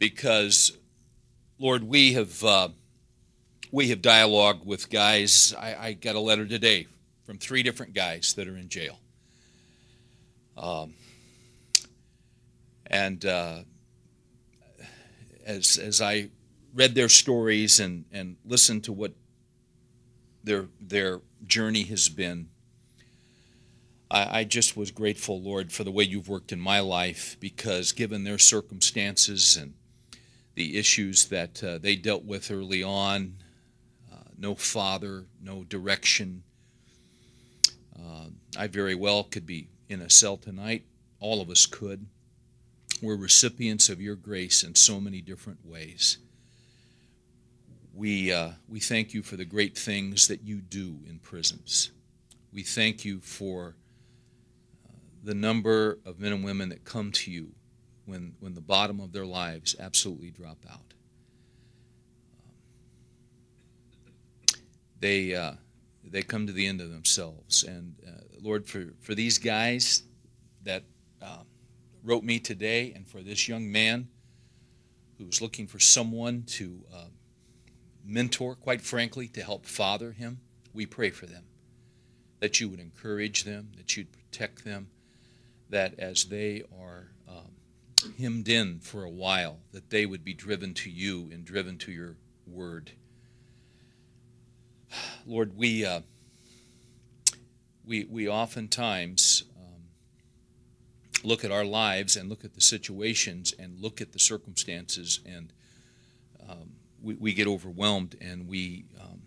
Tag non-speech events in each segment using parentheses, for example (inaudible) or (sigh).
because, Lord, we have uh, we have dialogued with guys. I, I, got a letter today from three different guys that are in jail, um, and uh, as as I read their stories and and listened to what their their journey has been. I, I just was grateful, Lord, for the way you've worked in my life because given their circumstances and the issues that uh, they dealt with early on, uh, no father, no direction. Uh, I very well could be in a cell tonight. All of us could. We're recipients of your grace in so many different ways. We, uh, we thank you for the great things that you do in prisons. We thank you for the number of men and women that come to you when, when the bottom of their lives absolutely drop out. they, uh, they come to the end of themselves. And uh, Lord, for, for these guys that uh, wrote me today, and for this young man who's looking for someone to uh, mentor, quite frankly, to help father him, we pray for them. That you would encourage them, that you'd protect them, that as they are um, hemmed in for a while, that they would be driven to you and driven to your word. (sighs) Lord, we, uh, we, we oftentimes um, look at our lives and look at the situations and look at the circumstances and um, we, we get overwhelmed and we um,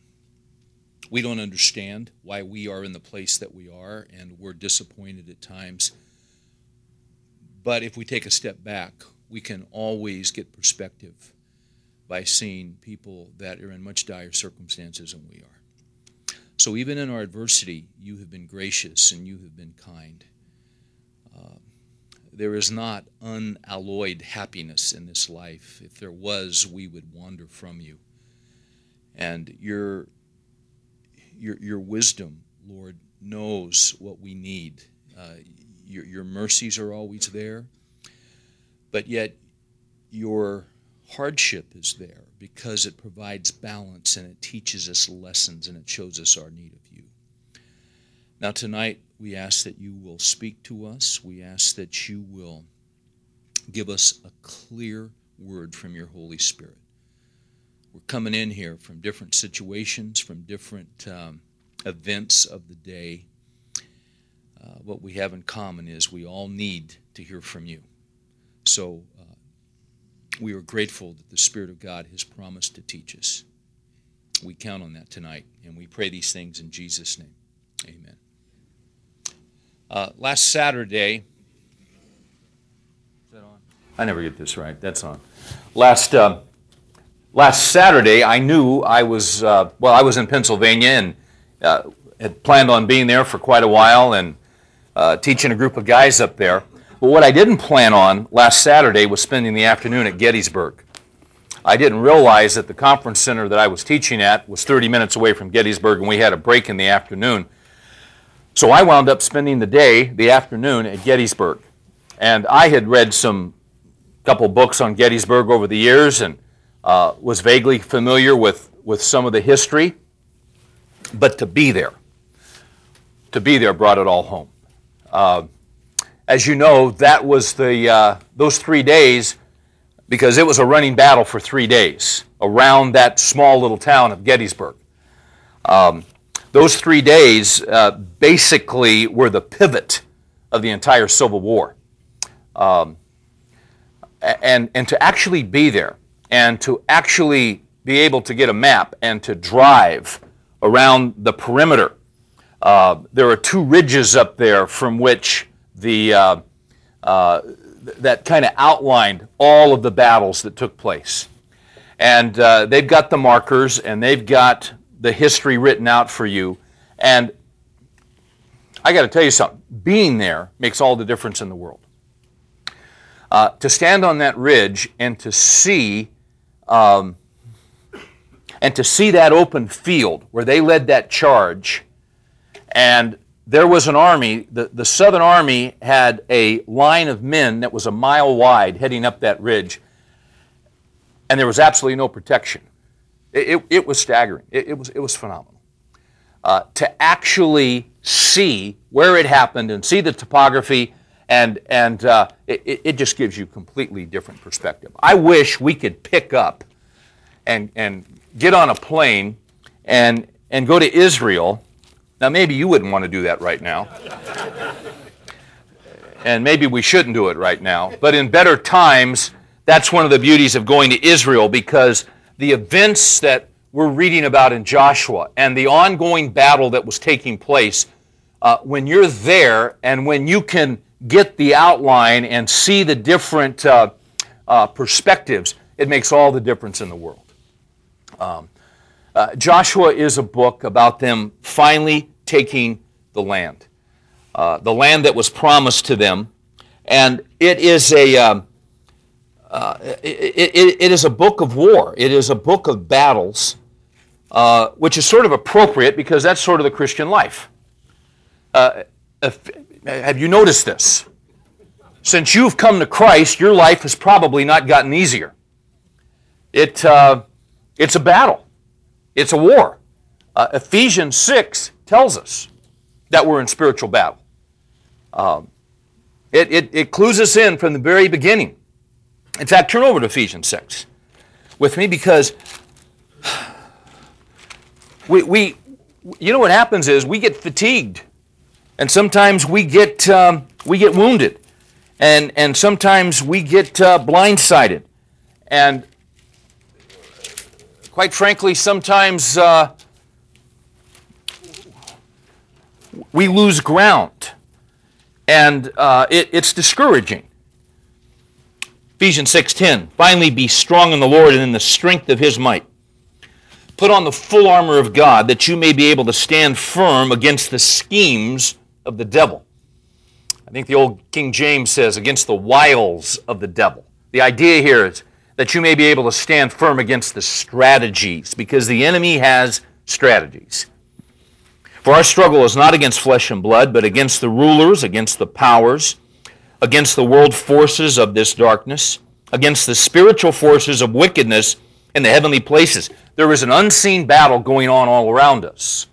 we don't understand why we are in the place that we are and we're disappointed at times but if we take a step back we can always get perspective by seeing people that are in much dire circumstances than we are so even in our adversity you have been gracious and you have been kind uh, there is not unalloyed happiness in this life. If there was, we would wander from you. And your, your, your wisdom, Lord, knows what we need. Uh, your, your mercies are always there, but yet your hardship is there because it provides balance and it teaches us lessons and it shows us our need of you. Now, tonight, we ask that you will speak to us. We ask that you will give us a clear word from your Holy Spirit. We're coming in here from different situations, from different um, events of the day. Uh, what we have in common is we all need to hear from you. So uh, we are grateful that the Spirit of God has promised to teach us. We count on that tonight, and we pray these things in Jesus' name. Amen. Uh, last Saturday, I never get this right. That's on. Last uh, last Saturday, I knew I was uh, well. I was in Pennsylvania and uh, had planned on being there for quite a while and uh, teaching a group of guys up there. But what I didn't plan on last Saturday was spending the afternoon at Gettysburg. I didn't realize that the conference center that I was teaching at was 30 minutes away from Gettysburg, and we had a break in the afternoon. So I wound up spending the day, the afternoon, at Gettysburg. And I had read some couple books on Gettysburg over the years and uh, was vaguely familiar with, with some of the history. But to be there, to be there brought it all home. Uh, as you know, that was the, uh, those three days, because it was a running battle for three days around that small little town of Gettysburg. Um, those three days uh, basically were the pivot of the entire Civil War. Um, and, and to actually be there and to actually be able to get a map and to drive around the perimeter. Uh, there are two ridges up there from which the uh, uh, that kind of outlined all of the battles that took place, and uh, they've got the markers and they've got the history written out for you. And I got to tell you something being there makes all the difference in the world. Uh, to stand on that ridge and to see um, and to see that open field where they led that charge and there was an army the, the southern army had a line of men that was a mile wide heading up that ridge and there was absolutely no protection. It, it, it was staggering. It, it, was, it was phenomenal. Uh, to actually see where it happened and see the topography, and, and uh, it, it just gives you completely different perspective. I wish we could pick up and, and get on a plane and, and go to Israel. Now, maybe you wouldn't want to do that right now. and maybe we shouldn't do it right now. But in better times, that's one of the beauties of going to Israel because the events that we're reading about in Joshua and the ongoing battle that was taking place, uh, when you're there and when you can get the outline and see the different uh, uh, perspectives, it makes all the difference in the world. Um, uh, Joshua is a book about them finally taking the land, uh, the land that was promised to them. And it is a. Um, uh, it, it, it is a book of war. It is a book of battles, uh, which is sort of appropriate because that's sort of the Christian life. Uh, if, have you noticed this? Since you've come to Christ, your life has probably not gotten easier. It, uh, it's a battle, it's a war. Uh, Ephesians 6 tells us that we're in spiritual battle. Um, it, it, it clues us in from the very beginning. In fact, turn over to Ephesians 6 with me because (sighs) we, we you know what happens is we get fatigued and sometimes we get um, we get wounded and and sometimes we get uh, blindsided and quite frankly sometimes uh, we lose ground and uh, it, it's discouraging Ephesians 6:10 Finally be strong in the Lord and in the strength of his might. Put on the full armor of God that you may be able to stand firm against the schemes of the devil. I think the old King James says against the wiles of the devil. The idea here is that you may be able to stand firm against the strategies because the enemy has strategies. For our struggle is not against flesh and blood, but against the rulers, against the powers, against the world forces of this darkness, against the spiritual forces of wickedness in the heavenly places. There is an unseen battle going on all around us.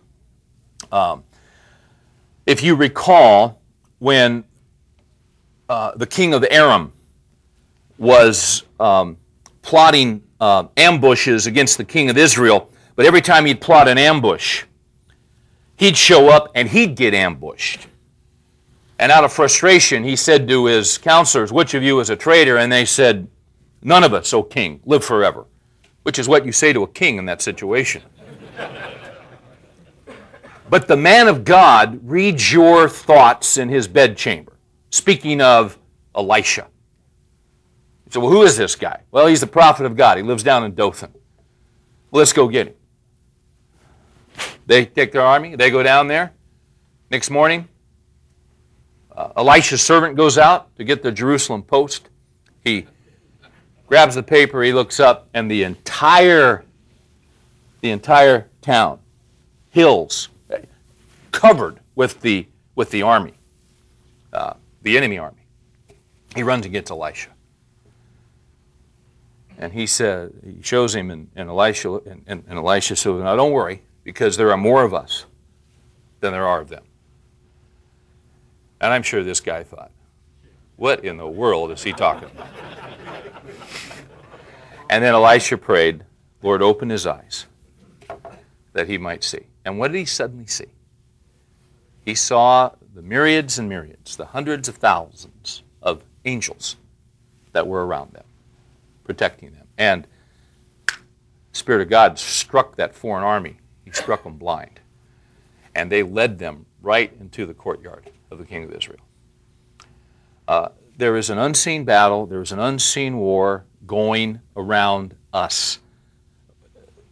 Um, if you recall, when uh, the king of Aram was um, plotting uh, ambushes against the king of Israel, but every time he'd plot an ambush, he'd show up and he'd get ambushed. And out of frustration, he said to his counselors, Which of you is a traitor? And they said, None of us, O king, live forever. Which is what you say to a king in that situation. but the man of God reads your thoughts in his bedchamber. Speaking of Elisha. So, well, who is this guy? Well, he's the prophet of God. He lives down in Dothan. Well, let's go get him. They take their army, they go down there. Next morning, uh, Elisha's servant goes out to get the Jerusalem Post. He grabs the paper, he looks up, and the entire, the entire town, hills, covered with the, with the army, uh, the enemy army. He runs and gets Elisha. And he said, he shows him, and, and Elisha, and, and Elisha says, "Now don't worry, because there are more of us than there are of them." And I'm sure this guy thought, what in the world is he talking about? and then Elisha prayed, Lord, open his eyes that he might see. And what did he suddenly see? He saw the myriads and myriads, the hundreds of thousands of angels that were around them, protecting them. And the Spirit of God struck that foreign army. Struck them blind. And they led them right into the courtyard of the king of Israel. Uh, there is an unseen battle, there is an unseen war going around us.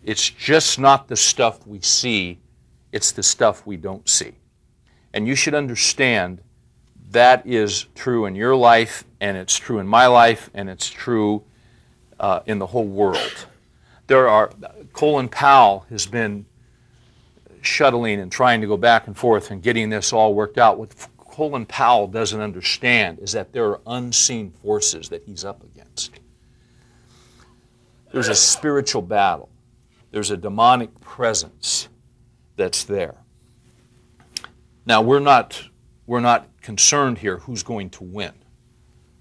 It's just not the stuff we see, it's the stuff we don't see. And you should understand that is true in your life, and it's true in my life, and it's true uh, in the whole world. There are, Colin Powell has been shuttling and trying to go back and forth and getting this all worked out. What Colin Powell doesn't understand is that there are unseen forces that he's up against. There's a spiritual battle. There's a demonic presence that's there. Now, we're not, we're not concerned here who's going to win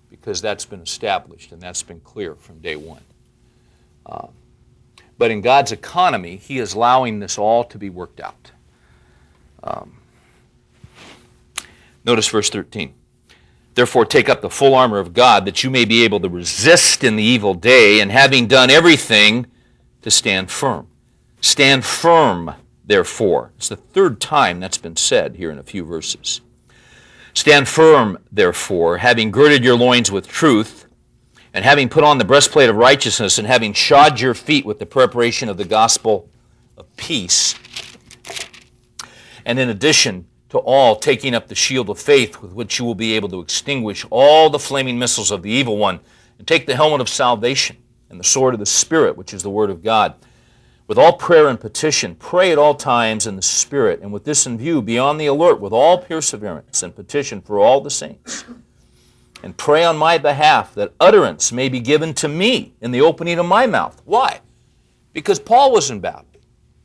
because that's been established and that's been clear from day one. Uh, but in God's economy, He is allowing this all to be worked out. Um, notice verse 13. Therefore, take up the full armor of God that you may be able to resist in the evil day, and having done everything, to stand firm. Stand firm, therefore. It's the third time that's been said here in a few verses. Stand firm, therefore, having girded your loins with truth, and having put on the breastplate of righteousness, and having shod your feet with the preparation of the gospel of peace. And in addition, to all, taking up the shield of faith with which you will be able to extinguish all the flaming missiles of the evil one, and take the helmet of salvation and the sword of the Spirit, which is the Word of God. With all prayer and petition, pray at all times in the Spirit, and with this in view, be on the alert with all perseverance and petition for all the saints. And pray on my behalf that utterance may be given to me in the opening of my mouth. Why? Because Paul was in battle.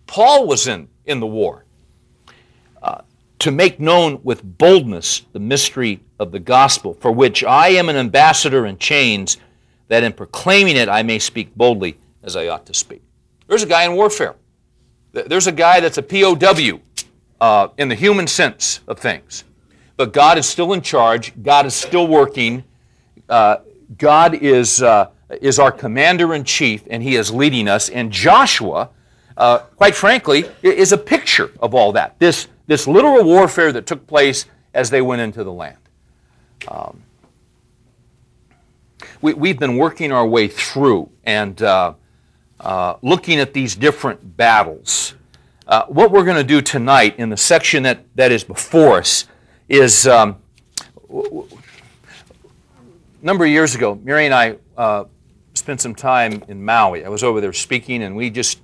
Paul was in, in the war to make known with boldness the mystery of the gospel, for which I am an ambassador in chains, that in proclaiming it I may speak boldly as I ought to speak. There's a guy in warfare. There's a guy that's a POW uh, in the human sense of things. But God is still in charge, God is still working. Uh, God is, uh, is our commander in chief, and He is leading us. And Joshua, uh, quite frankly, is a picture of all that. This this literal warfare that took place as they went into the land. Um, we, have been working our way through and uh, uh, looking at these different battles. Uh, what we're going to do tonight in the section that, that is before us is um, a number of years ago, Mary and I uh, spent some time in Maui. I was over there speaking, and we just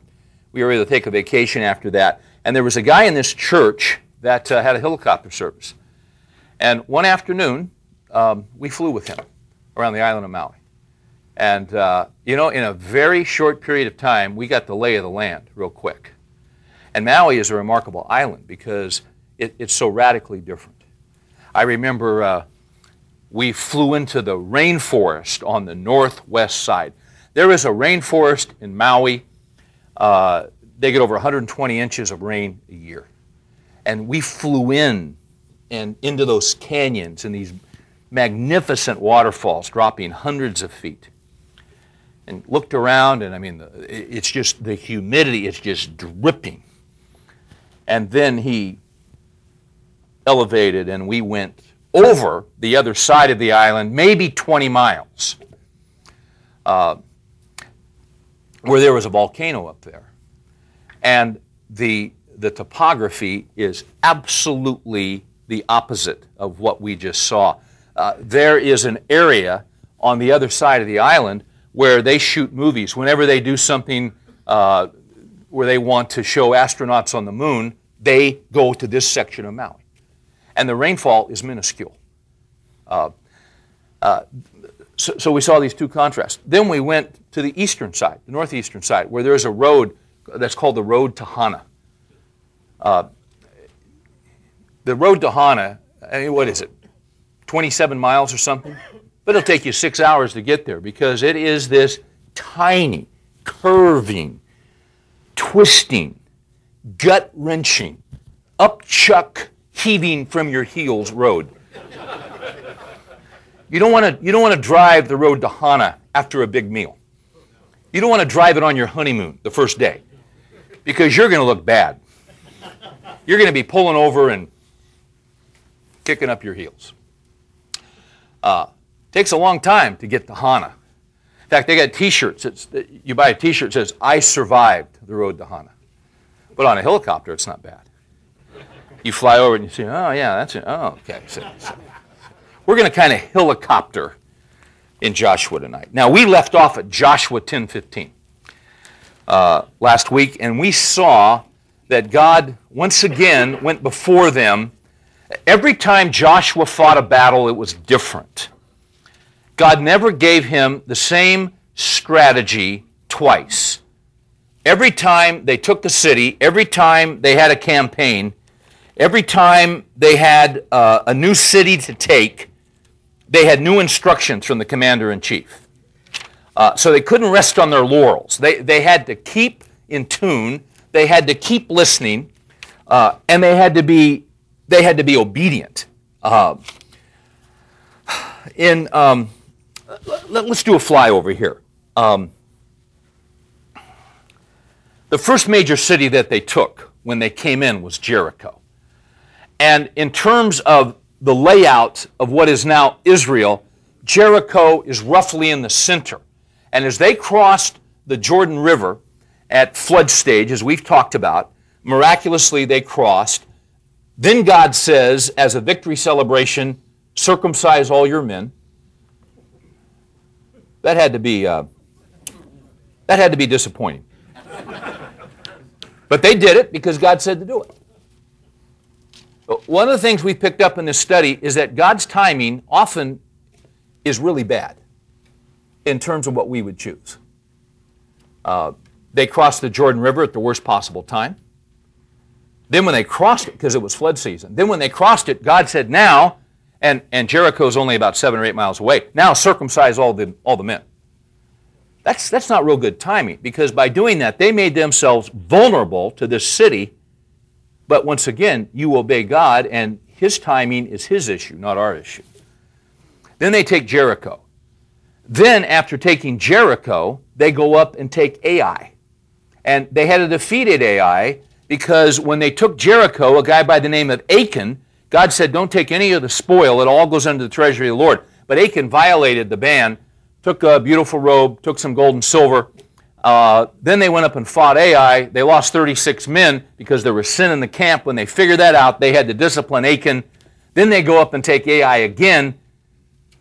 we were able to take a vacation after that. And there was a guy in this church that uh, had a helicopter service. And one afternoon, um, we flew with him around the island of Maui. And, uh, you know, in a very short period of time, we got the lay of the land real quick. And Maui is a remarkable island because it, it's so radically different. I remember uh, we flew into the rainforest on the northwest side. There is a rainforest in Maui. Uh, they get over 120 inches of rain a year. And we flew in and into those canyons and these magnificent waterfalls dropping hundreds of feet. And looked around, and I mean, it's just the humidity it's just dripping. And then he elevated, and we went over the other side of the island, maybe 20 miles, uh, where there was a volcano up there. And the, the topography is absolutely the opposite of what we just saw. Uh, there is an area on the other side of the island where they shoot movies. Whenever they do something uh, where they want to show astronauts on the moon, they go to this section of Maui. And the rainfall is minuscule. Uh, uh so, so, we saw these two contrasts. Then we went to the eastern side, the northeastern side, where there's a road that's called the Road to Hana. Uh, the road to Hana, I mean, what is it, 27 miles or something? But it'll take you six hours to get there because it is this tiny, curving, twisting, gut wrenching, upchuck, heaving from your heels road. You don't want to you don't want to drive the road to Hana after a big meal. You don't want to drive it on your honeymoon the first day because you're going to look bad. You're going to be pulling over and kicking up your heels. Uh, takes a long time to get to Hana. In fact, they got T-shirts. It's, you buy a T-shirt that says "I survived the road to Hana," but on a helicopter, it's not bad. You fly over and you see, oh yeah, that's it. Oh, okay. So, so. We're going to kind of helicopter in Joshua tonight. Now we left off at Joshua 10:15 uh, last week, and we saw that God once again went before them. Every time Joshua fought a battle, it was different. God never gave him the same strategy twice. Every time they took the city, every time they had a campaign, every time they had uh, a new city to take, they had new instructions from the commander in chief. Uh, so they couldn't rest on their laurels. They, they had to keep in tune, they had to keep listening, uh, and they had to be, they had to be obedient. Uh, in, um, let, us do a flyover here. Um, the first major city that they took when they came in was Jericho. And in terms of the layout of what is now Israel, Jericho is roughly in the center. And as they crossed the Jordan River at flood stage, as we've talked about, miraculously they crossed. Then God says, as a victory celebration, circumcise all your men. That had to be uh, that had to be disappointing. but they did it because God said to do it. One of the things we picked up in this study is that God's timing often is really bad in terms of what we would choose. Uh, they crossed the Jordan River at the worst possible time. Then, when they crossed it, because it was flood season, then when they crossed it, God said, Now, and, and Jericho's only about seven or eight miles away, now circumcise all the, all the men. That's, that's not real good timing because by doing that, they made themselves vulnerable to this city but once again, you obey God, and His timing is His issue, not our issue. Then they take Jericho. Then, after taking Jericho, they go up and take Ai. And they had a defeated Ai because when they took Jericho, a guy by the name of Achan, God said, Don't take any of the spoil, it all goes into the treasury of the Lord. But Achan violated the ban, took a beautiful robe, took some gold and silver, uh, then they went up and fought Ai. They lost 36 men because there was sin in the camp. When they figured that out, they had to discipline Achan. Then they go up and take Ai again,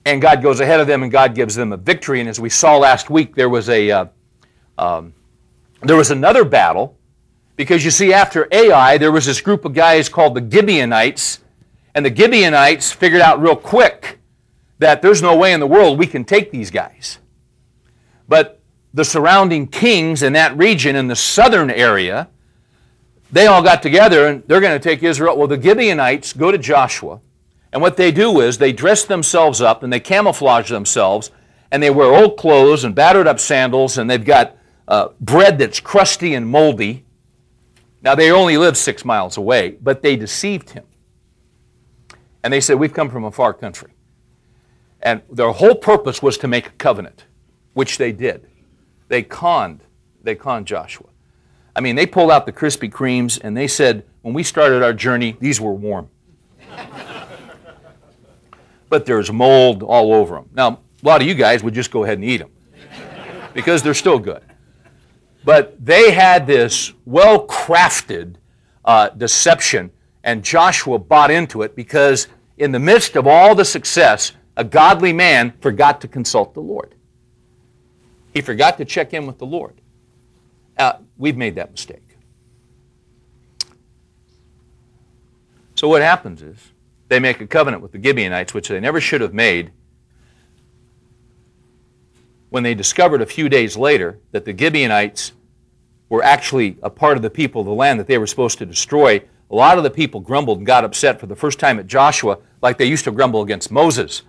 and God goes ahead of them and God gives them a victory. And as we saw last week, there was a uh, um, there was another battle because you see, after Ai, there was this group of guys called the Gibeonites, and the Gibeonites figured out real quick that there's no way in the world we can take these guys. But the surrounding kings in that region in the southern area, they all got together and they're going to take Israel. Well, the Gibeonites go to Joshua, and what they do is they dress themselves up and they camouflage themselves, and they wear old clothes and battered up sandals, and they've got uh, bread that's crusty and moldy. Now, they only live six miles away, but they deceived him. And they said, We've come from a far country. And their whole purpose was to make a covenant, which they did. They conned, they conned Joshua. I mean, they pulled out the Krispy Kremes and they said, when we started our journey, these were warm. but there's mold all over them. Now, a lot of you guys would just go ahead and eat them because they're still good. But they had this well crafted uh, deception, and Joshua bought into it because, in the midst of all the success, a godly man forgot to consult the Lord. He forgot to check in with the Lord. Uh, we've made that mistake. So what happens is they make a covenant with the Gibeonites, which they never should have made. When they discovered a few days later that the Gibeonites were actually a part of the people of the land that they were supposed to destroy, a lot of the people grumbled and got upset for the first time at Joshua, like they used to grumble against Moses.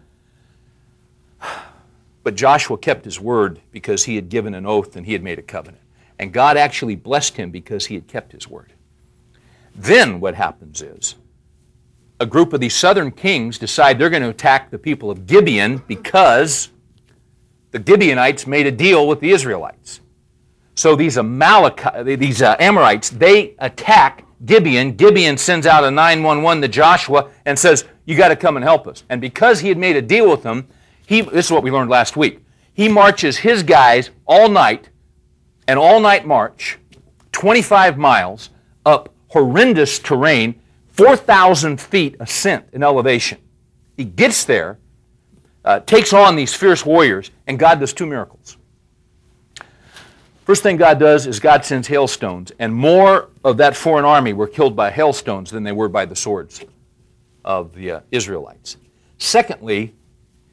But Joshua kept his word because he had given an oath and he had made a covenant. And God actually blessed him because he had kept his word. Then what happens is a group of these southern kings decide they're going to attack the people of Gibeon because the Gibeonites made a deal with the Israelites. So these Amalek, these uh, Amorites, they attack Gibeon. Gibeon sends out a 911 to Joshua and says, "You got to come and help us." And because he had made a deal with them, he, this is what we learned last week. He marches his guys all night, an all night march, 25 miles up horrendous terrain, 4,000 feet ascent in elevation. He gets there, uh, takes on these fierce warriors, and God does two miracles. First thing God does is God sends hailstones, and more of that foreign army were killed by hailstones than they were by the swords of the uh, Israelites. Secondly,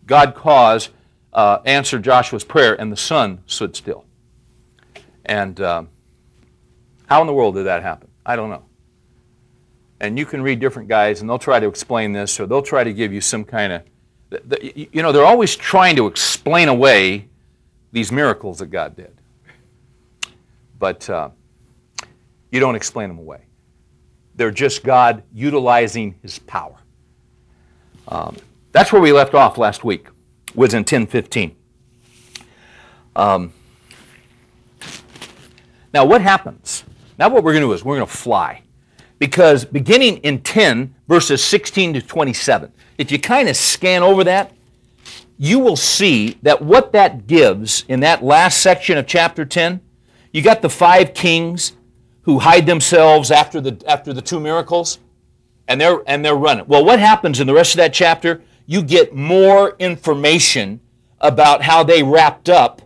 God caused, uh, answered Joshua's prayer, and the sun stood still. And uh, how in the world did that happen? I don't know. And you can read different guys, and they'll try to explain this, or they'll try to give you some kind of, you know, they're always trying to explain away these miracles that God did. But uh, you don't explain them away. They're just God utilizing His power. Um, that's where we left off last week, was in 1015. Um, now, what happens? Now, what we're going to do is we're going to fly. Because beginning in 10, verses 16 to 27, if you kind of scan over that, you will see that what that gives in that last section of chapter 10, you got the five kings who hide themselves after the, after the two miracles, and they're, and they're running. Well, what happens in the rest of that chapter? You get more information about how they wrapped up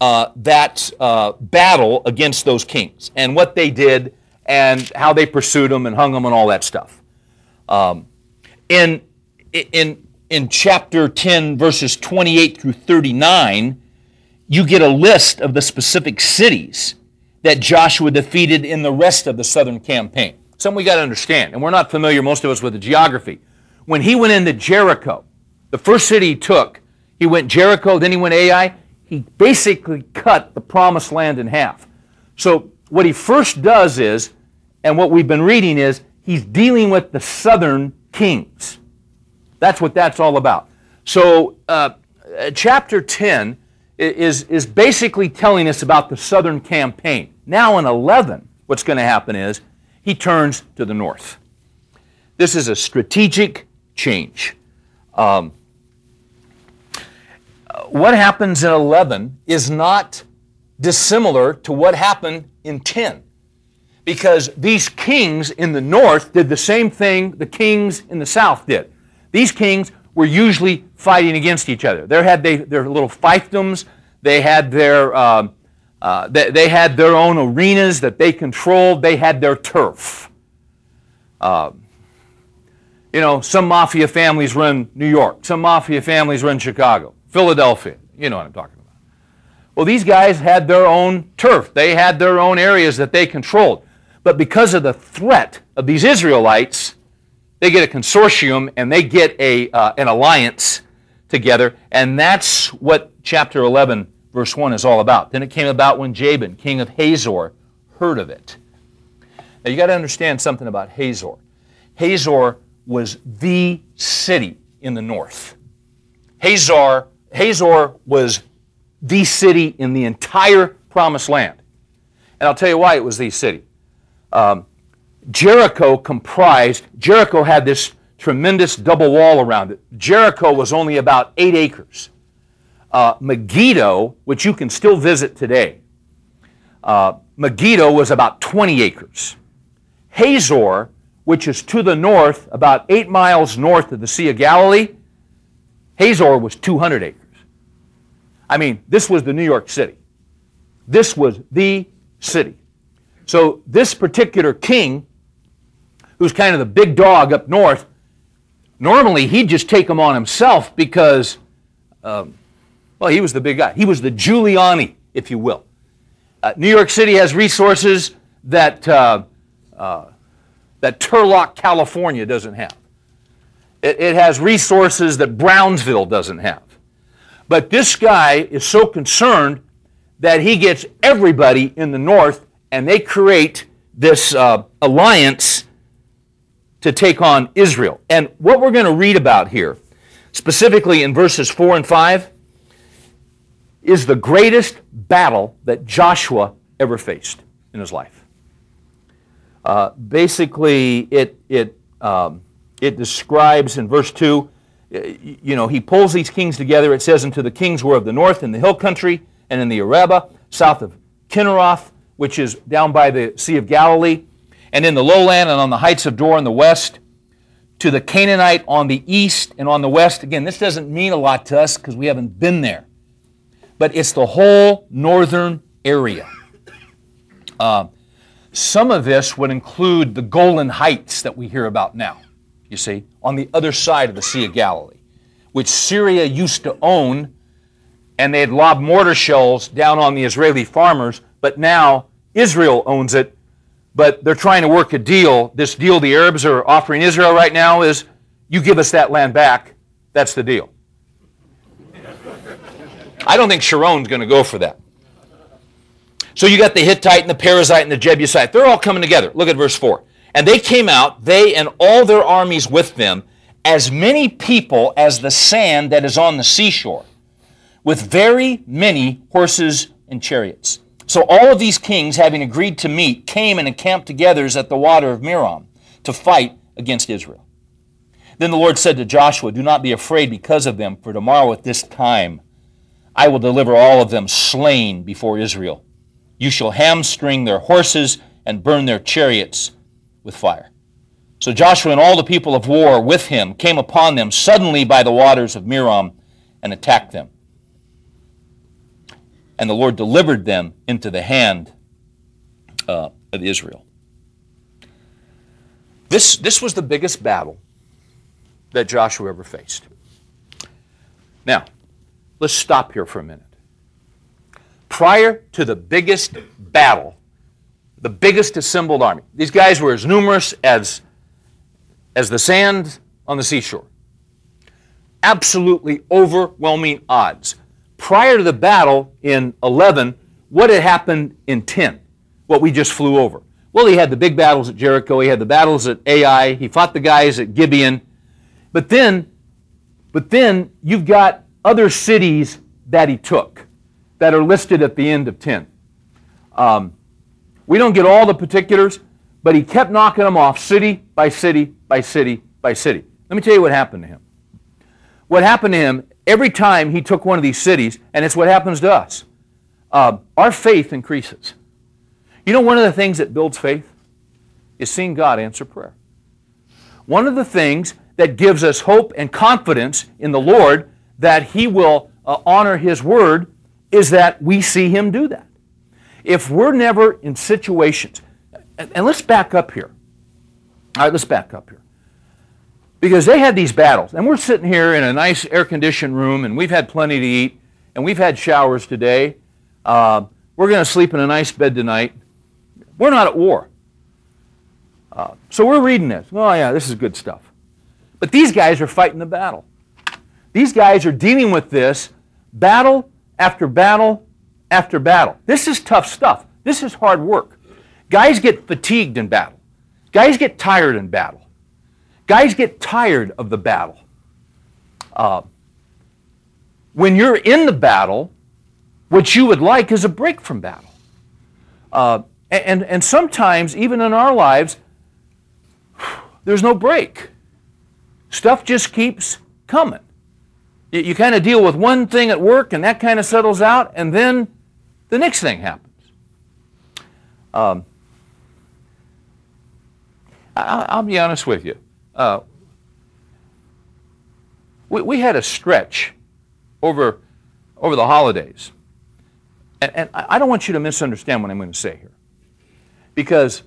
uh, that uh, battle against those kings and what they did and how they pursued them and hung them and all that stuff. Um, in, in, in chapter 10, verses 28 through 39, you get a list of the specific cities that Joshua defeated in the rest of the southern campaign. Something we got to understand, and we're not familiar, most of us, with the geography. When he went into Jericho, the first city he took, he went Jericho, then he went Ai. He basically cut the promised land in half. So what he first does is, and what we've been reading is, he's dealing with the southern kings. That's what that's all about. So uh, chapter 10 is, is basically telling us about the southern campaign. Now in 11, what's going to happen is he turns to the north. This is a strategic change. Um, what happens in 11 is not dissimilar to what happened in 10. Because these kings in the north did the same thing the kings in the south did. These kings were usually fighting against each other. They had they, their little fiefdoms. They had their uh, uh, they, they, had their own arenas that they controlled. They had their turf. Uh, you know, some mafia families run New York. Some mafia families run Chicago, Philadelphia. You know what I'm talking about. Well, these guys had their own turf. They had their own areas that they controlled. But because of the threat of these Israelites, they get a consortium and they get a, uh, an alliance together. And that's what chapter 11 verse 1 is all about. Then it came about when Jabin, king of Hazor, heard of it. Now you got to understand something about Hazor. Hazor was the city in the north. Hazor, Hazor was the city in the entire promised land. And I'll tell you why it was the city. Um, Jericho comprised, Jericho had this tremendous double wall around it. Jericho was only about eight acres uh, Megiddo, which you can still visit today, uh, Megiddo was about 20 acres. Hazor, which is to the north, about eight miles north of the Sea of Galilee, Hazor was 200 acres. I mean, this was the New York City. This was the city. So this particular king, who's kind of the big dog up north, normally he'd just take them on himself because um, well, he was the big guy. He was the Giuliani, if you will. Uh, New York City has resources that, uh, uh, that Turlock, California doesn't have. It, it has resources that Brownsville doesn't have. But this guy is so concerned that he gets everybody in the north and they create this uh, alliance to take on Israel. And what we're going to read about here, specifically in verses 4 and 5, is the greatest battle that Joshua ever faced in his life. Uh, basically, it, it, um, it describes in verse 2, uh, you know, he pulls these kings together. It says, Unto the kings were of the north in the hill country and in the Arabah, south of Kinneroth, which is down by the Sea of Galilee, and in the lowland and on the heights of Dor in the west, to the Canaanite on the east and on the west. Again, this doesn't mean a lot to us because we haven't been there but it's the whole northern area. Uh, some of this would include the Golan Heights that we hear about now, you see, on the other side of the Sea of Galilee, which Syria used to own, and they had lobbed mortar shells down on the Israeli farmers, but now Israel owns it. But they're trying to work a deal. This deal the Arabs are offering Israel right now is you give us that land back. That's the deal. I don't think Sharon's going to go for that. So you got the Hittite and the Perizzite and the Jebusite. They're all coming together. Look at verse 4. And they came out, they and all their armies with them, as many people as the sand that is on the seashore, with very many horses and chariots. So all of these kings, having agreed to meet, came and encamped together at the water of Merom to fight against Israel. Then the Lord said to Joshua, Do not be afraid because of them, for tomorrow at this time I will deliver all of them slain before Israel. You shall hamstring their horses and burn their chariots with fire. So Joshua and all the people of war with him came upon them suddenly by the waters of Merom and attacked them. And the Lord delivered them into the hand uh, of Israel. This, this was the biggest battle that Joshua ever faced. Now, let's stop here for a minute prior to the biggest battle, the biggest assembled army. These guys were as numerous as, as the sand on the seashore. Absolutely overwhelming odds. Prior to the battle in 11, what had happened in 10? What we just flew over. Well, he had the big battles at Jericho, he had the battles at Ai, he fought the guys at Gibeon. But then, but then you've got other cities that he took that are listed at the end of 10. Um, we don't get all the particulars, but he kept knocking them off city by city by city by city. Let me tell you what happened to him. What happened to him every time he took one of these cities, and it's what happens to us, uh, our faith increases. You know, one of the things that builds faith is seeing God answer prayer. One of the things that gives us hope and confidence in the Lord that He will uh, honor His word is that we see him do that. If we're never in situations, and, let's back up here. All right, let's back up here. Because they had these battles, and we're sitting here in a nice air conditioned room, and we've had plenty to eat, and we've had showers today. Uh, we're going to sleep in a nice bed tonight. We're not at war. Uh, so we're reading this. Oh, yeah, this is good stuff. But these guys are fighting the battle. These guys are dealing with this battle after battle after battle. This is tough stuff. This is hard work. Guys get fatigued in battle. Guys get tired in battle. Guys get tired of the battle. Uh, when you're in the battle, what you would like is a break from battle. Uh, and, and sometimes, even in our lives, there's no break. Stuff just keeps coming. You, you kind of deal with one thing at work and that kind of settles out, and then the next thing happens. Um, I, will be honest with you. Uh, we, we had a stretch over, over the holidays. And, and I don't want you to misunderstand what I'm going to say here. Because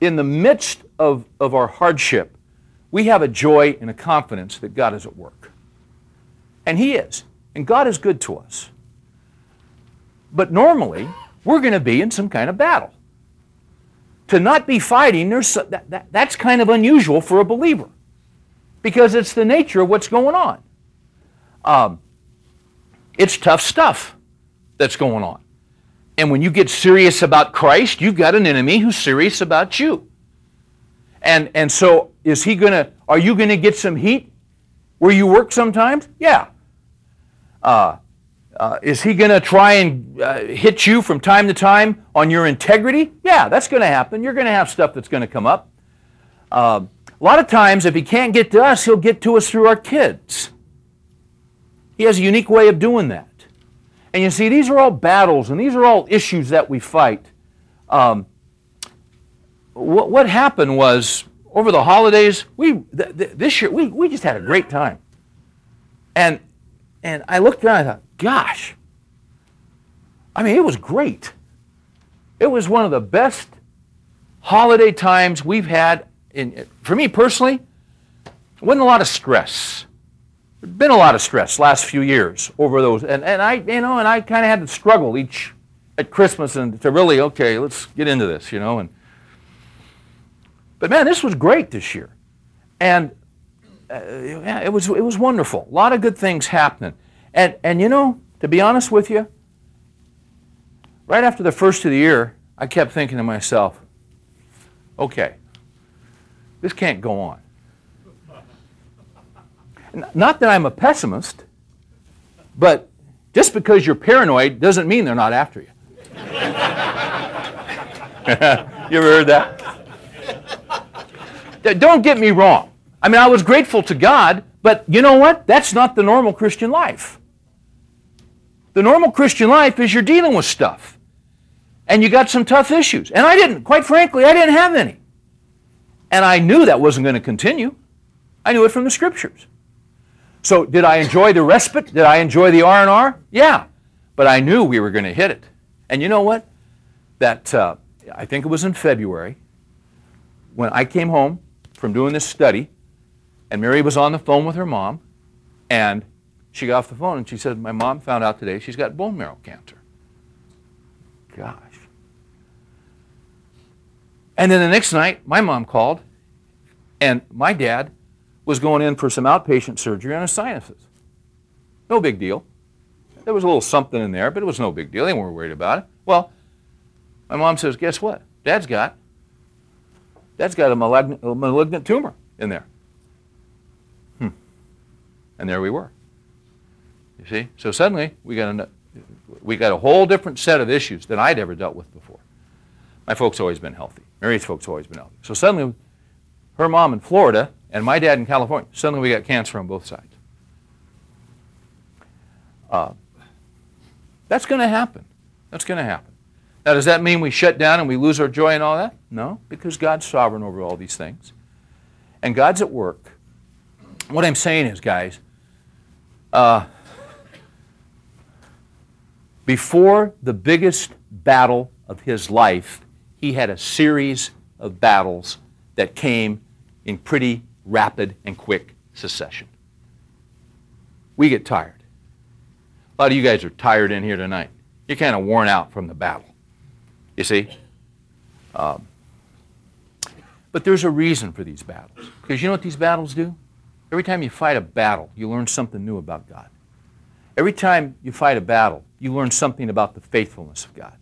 in the midst of, of our hardship, we have a joy and a confidence that God is at work. And He is. And God is good to us. But normally, we're going to be in some kind of battle. To not be fighting, there's, that, that, that's kind of unusual for a believer because it's the nature of what's going on. Um, it's tough stuff that's going on. And when you get serious about Christ, you've got an enemy who's serious about you. And, and so is he going to, are you going to get some heat where you work sometimes? Yeah. Uh, uh, is he going to try and uh, hit you from time to time on your integrity? Yeah, that's going to happen. You're going to have stuff that's going to come up. Uh, a lot of times, if he can't get to us, he'll get to us through our kids. He has a unique way of doing that. And you see, these are all battles and these are all issues that we fight. Um, what, what happened was over the holidays, we th- th- this year we, we just had a great time. And and I looked around and I thought, gosh, I mean, it was great. It was one of the best holiday times we've had. In, for me personally, wasn't a lot of stress. There's been a lot of stress last few years over those, and, and I, you know, and I kind of had to struggle each at Christmas and to really, okay, let's get into this, you know, and but man, this was great this year, and uh, yeah, it was it was wonderful. A lot of good things happening, and and you know, to be honest with you, right after the first of the year, I kept thinking to myself, okay, this can't go on. Not that I'm a pessimist, but just because you're paranoid doesn't mean they're not after you. (laughs) you ever heard that? Don't get me wrong. I mean, I was grateful to God, but you know what? That's not the normal Christian life. The normal Christian life is you're dealing with stuff. And you got some tough issues. And I didn't, quite frankly, I didn't have any. And I knew that wasn't going to continue. I knew it from the scriptures. So did I enjoy the respite? Did I enjoy the R&R? Yeah. But I knew we were going to hit it. And you know what? That uh, I think it was in February when I came home from doing this study, and Mary was on the phone with her mom, and she got off the phone and she said, My mom found out today she's got bone marrow cancer. Gosh. And then the next night, my mom called, and my dad was going in for some outpatient surgery on his sinuses. No big deal. There was a little something in there, but it was no big deal. They weren't worried about it. Well, my mom says, Guess what? Dad's got Dad's got a malignant, a malignant tumor in there. And there we were. You see? So suddenly we got a, we got a whole different set of issues than I'd ever dealt with before. My folks always been healthy. Mary's folks always been healthy. So suddenly, her mom in Florida and my dad in California, suddenly we got cancer on both sides. Uh, that's going to happen. That's going to happen. Now, does that mean we shut down and we lose our joy and all that? No, because God's sovereign over all these things. And God's at work. What I'm saying is, guys, uh, before the biggest battle of his life, he had a series of battles that came in pretty rapid and quick succession. We get tired. A lot of you guys are tired in here tonight. You're kind of worn out from the battle. You see? Um, but there's a reason for these battles. Because you know what these battles do? Every time you fight a battle, you learn something new about God. Every time you fight a battle, you learn something about the faithfulness of God.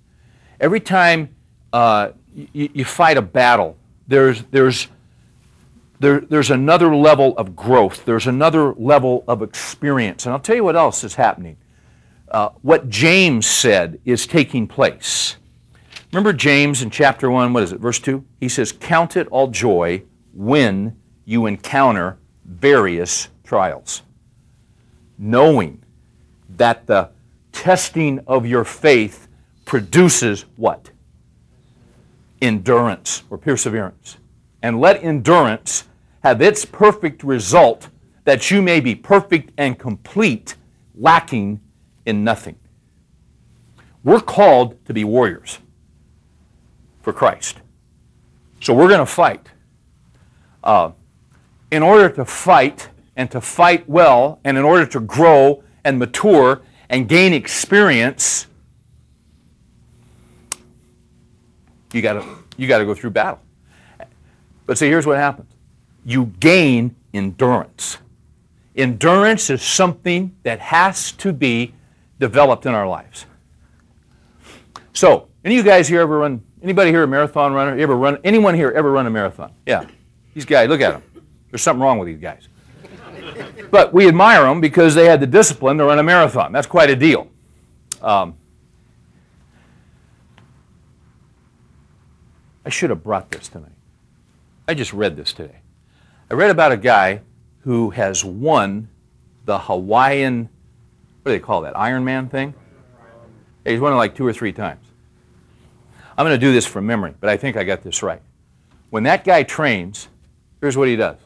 Every time uh, you, you, fight a battle, there's, there's, there, there's another level of growth. There's another level of experience. And I'll tell you what else is happening. Uh, what James said is taking place. Remember James in chapter 1, what is it, verse 2? He says, Count it all joy when you encounter various trials, knowing that the testing of your faith produces what? Endurance or perseverance. And let endurance have its perfect result that you may be perfect and complete, lacking in nothing. We're called to be warriors for Christ. So we're going to fight. Uh, in order to fight and to fight well, and in order to grow and mature and gain experience, you got to you got to go through battle. But see, here's what happens: you gain endurance. Endurance is something that has to be developed in our lives. So, any of you guys here ever run Anybody here a marathon runner? You ever run? Anyone here ever run a marathon? Yeah. These guys, look at them. There's something wrong with these guys. But we admire them because they had the discipline to run a marathon. That's quite a deal. Um, I should have brought this tonight. I just read this today. I read about a guy who has won the Hawaiian, what do they call that, Iron Man thing? He's won it like two or three times. I'm going to do this from memory, but I think I got this right. When that guy trains, here's what he does.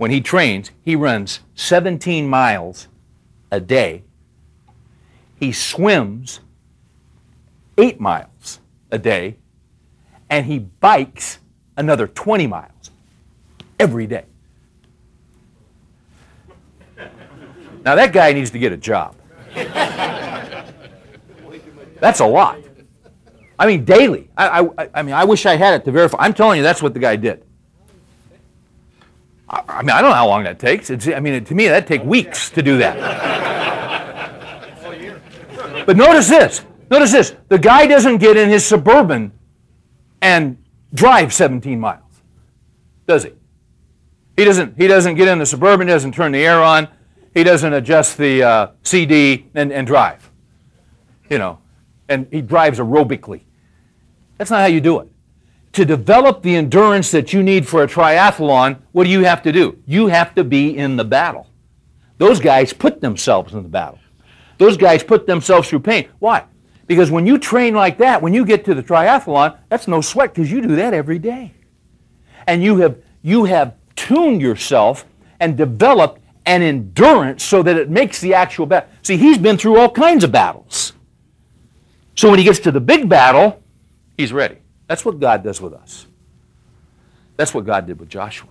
When he trains, he runs 17 miles a day. He swims 8 miles a day. And he bikes another 20 miles every day. Now that guy needs to get a job. That's a lot. I mean, daily. I, I, I mean, I wish I had it to verify. I'm telling you, that's what the guy did. I, mean, I don't know how long that takes. It's, I mean, to me, that'd take weeks to do that. but notice this. Notice this. The guy doesn't get in his suburban and drive 17 miles, does he? He doesn't. He doesn't get in the suburban. He doesn't turn the air on. He doesn't adjust the uh, CD and, and drive. You know, and he drives aerobically. That's not how you do it. To develop the endurance that you need for a triathlon, what do you have to do? You have to be in the battle. Those guys put themselves in the battle. Those guys put themselves through pain. Why? Because when you train like that, when you get to the triathlon, that's no sweat because you do that every day. And you have, you have tuned yourself and developed an endurance so that it makes the actual battle. See, he's been through all kinds of battles. So when he gets to the big battle, he's ready. That's what God does with us. That's what God did with Joshua.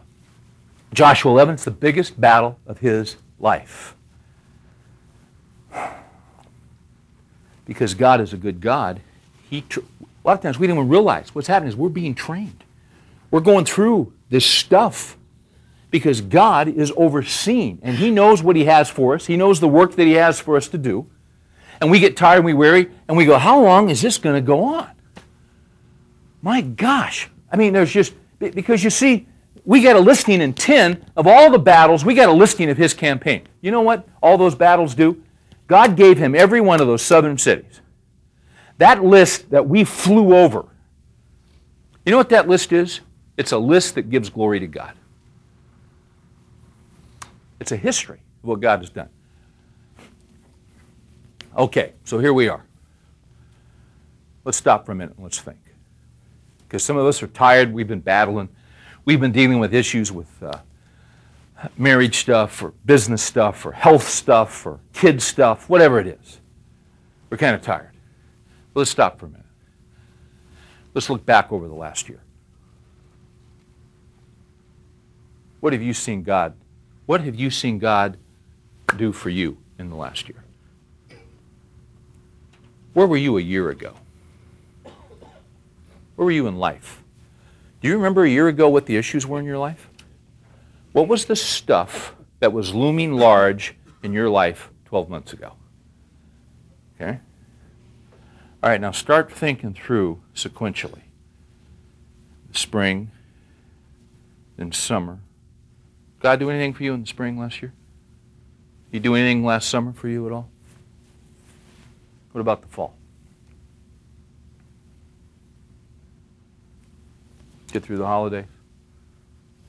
Joshua 11 is the biggest battle of his life. Because God is a good God, he a lot of times we don't even realize what's happening is we're being trained. We're going through this stuff because God is overseeing and He knows what He has for us. He knows the work that He has for us to do. And we get tired and we weary and we go, How long is this going to go on? My gosh. I mean, there's just, because you see, we got a listing in 10 of all the battles, we got a listing of His campaign. You know what all those battles do? God gave him every one of those southern cities. That list that we flew over, you know what that list is? It's a list that gives glory to God. It's a history of what God has done. Okay, so here we are. Let's stop for a minute and let's think. Because some of us are tired. We've been battling. We've been dealing with issues with uh, marriage stuff or business stuff or health stuff or kid stuff, whatever it is. We're kind of tired. Let's stop for a minute. Let's look back over the last year. What have you seen God what have you seen God do for you in the last year? Where were you a year ago? Where were you in life? Do you remember a year ago what the issues were in your life? What was the stuff that was looming large in your life 12 months ago? Okay? All right, now start thinking through sequentially. Spring, then summer, God do anything for you in the spring last year? He do anything last summer for you at all? What about the fall? Get through the holiday.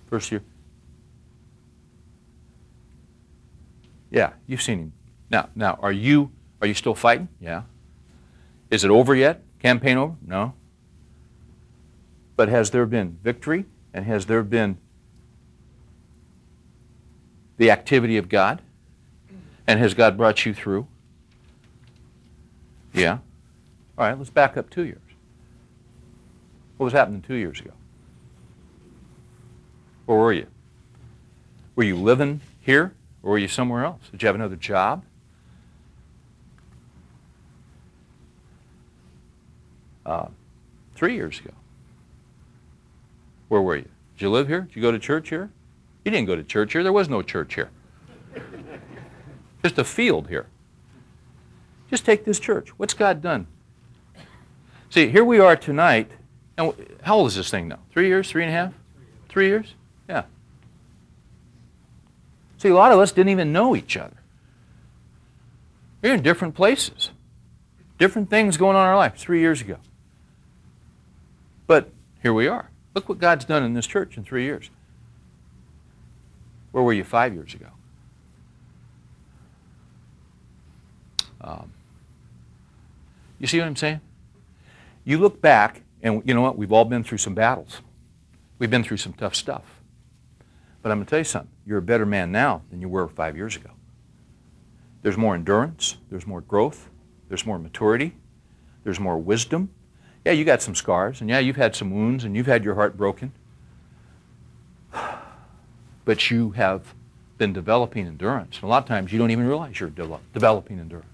First year. Yeah, you've seen him. Now, now, are you are you still fighting? Yeah. Is it over yet? Campaign over? No. But has there been victory and has there been the activity of God? And has God brought you through? Yeah. All right, let's back up two years. What was happening two years ago? Where were you? Were you living here or were you somewhere else? Did you have another job? Uh, three years ago. Where were you? Did you live here? Did you go to church here? You didn't go to church here. There was no church here. (laughs) Just a field here. Just take this church. What's God done? See, here we are tonight. And how old is this thing now? Three years? Three and a half? Three years? Yeah. See, a lot of us didn't even know each other. We're in different places. Different things going on in our life three years ago. But here we are. Look what God's done in this church in three years. Where were you five years ago? Um, you see what I'm saying? You look back, and you know what? We've all been through some battles. We've been through some tough stuff. But I'm going to tell you something. You're a better man now than you were five years ago. There's more endurance. There's more growth. There's more maturity. There's more wisdom. Yeah, you got some scars, and yeah, you've had some wounds, and you've had your heart broken (sighs) but you have been developing endurance. And a lot of times you don't even realize you're de- developing endurance.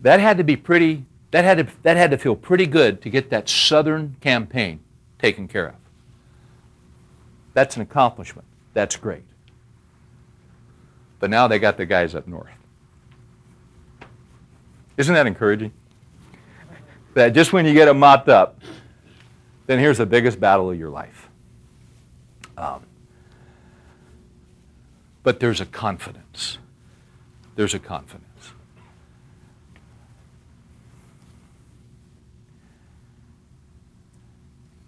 That had to be pretty, that had to, that had to feel pretty good to get that southern campaign taken care of. That's an accomplishment. That's great. But now they got the guys up north. Isn't that encouraging? That just when you get them mopped up, then here's the biggest battle of your life. Um, but there's a confidence. There's a confidence.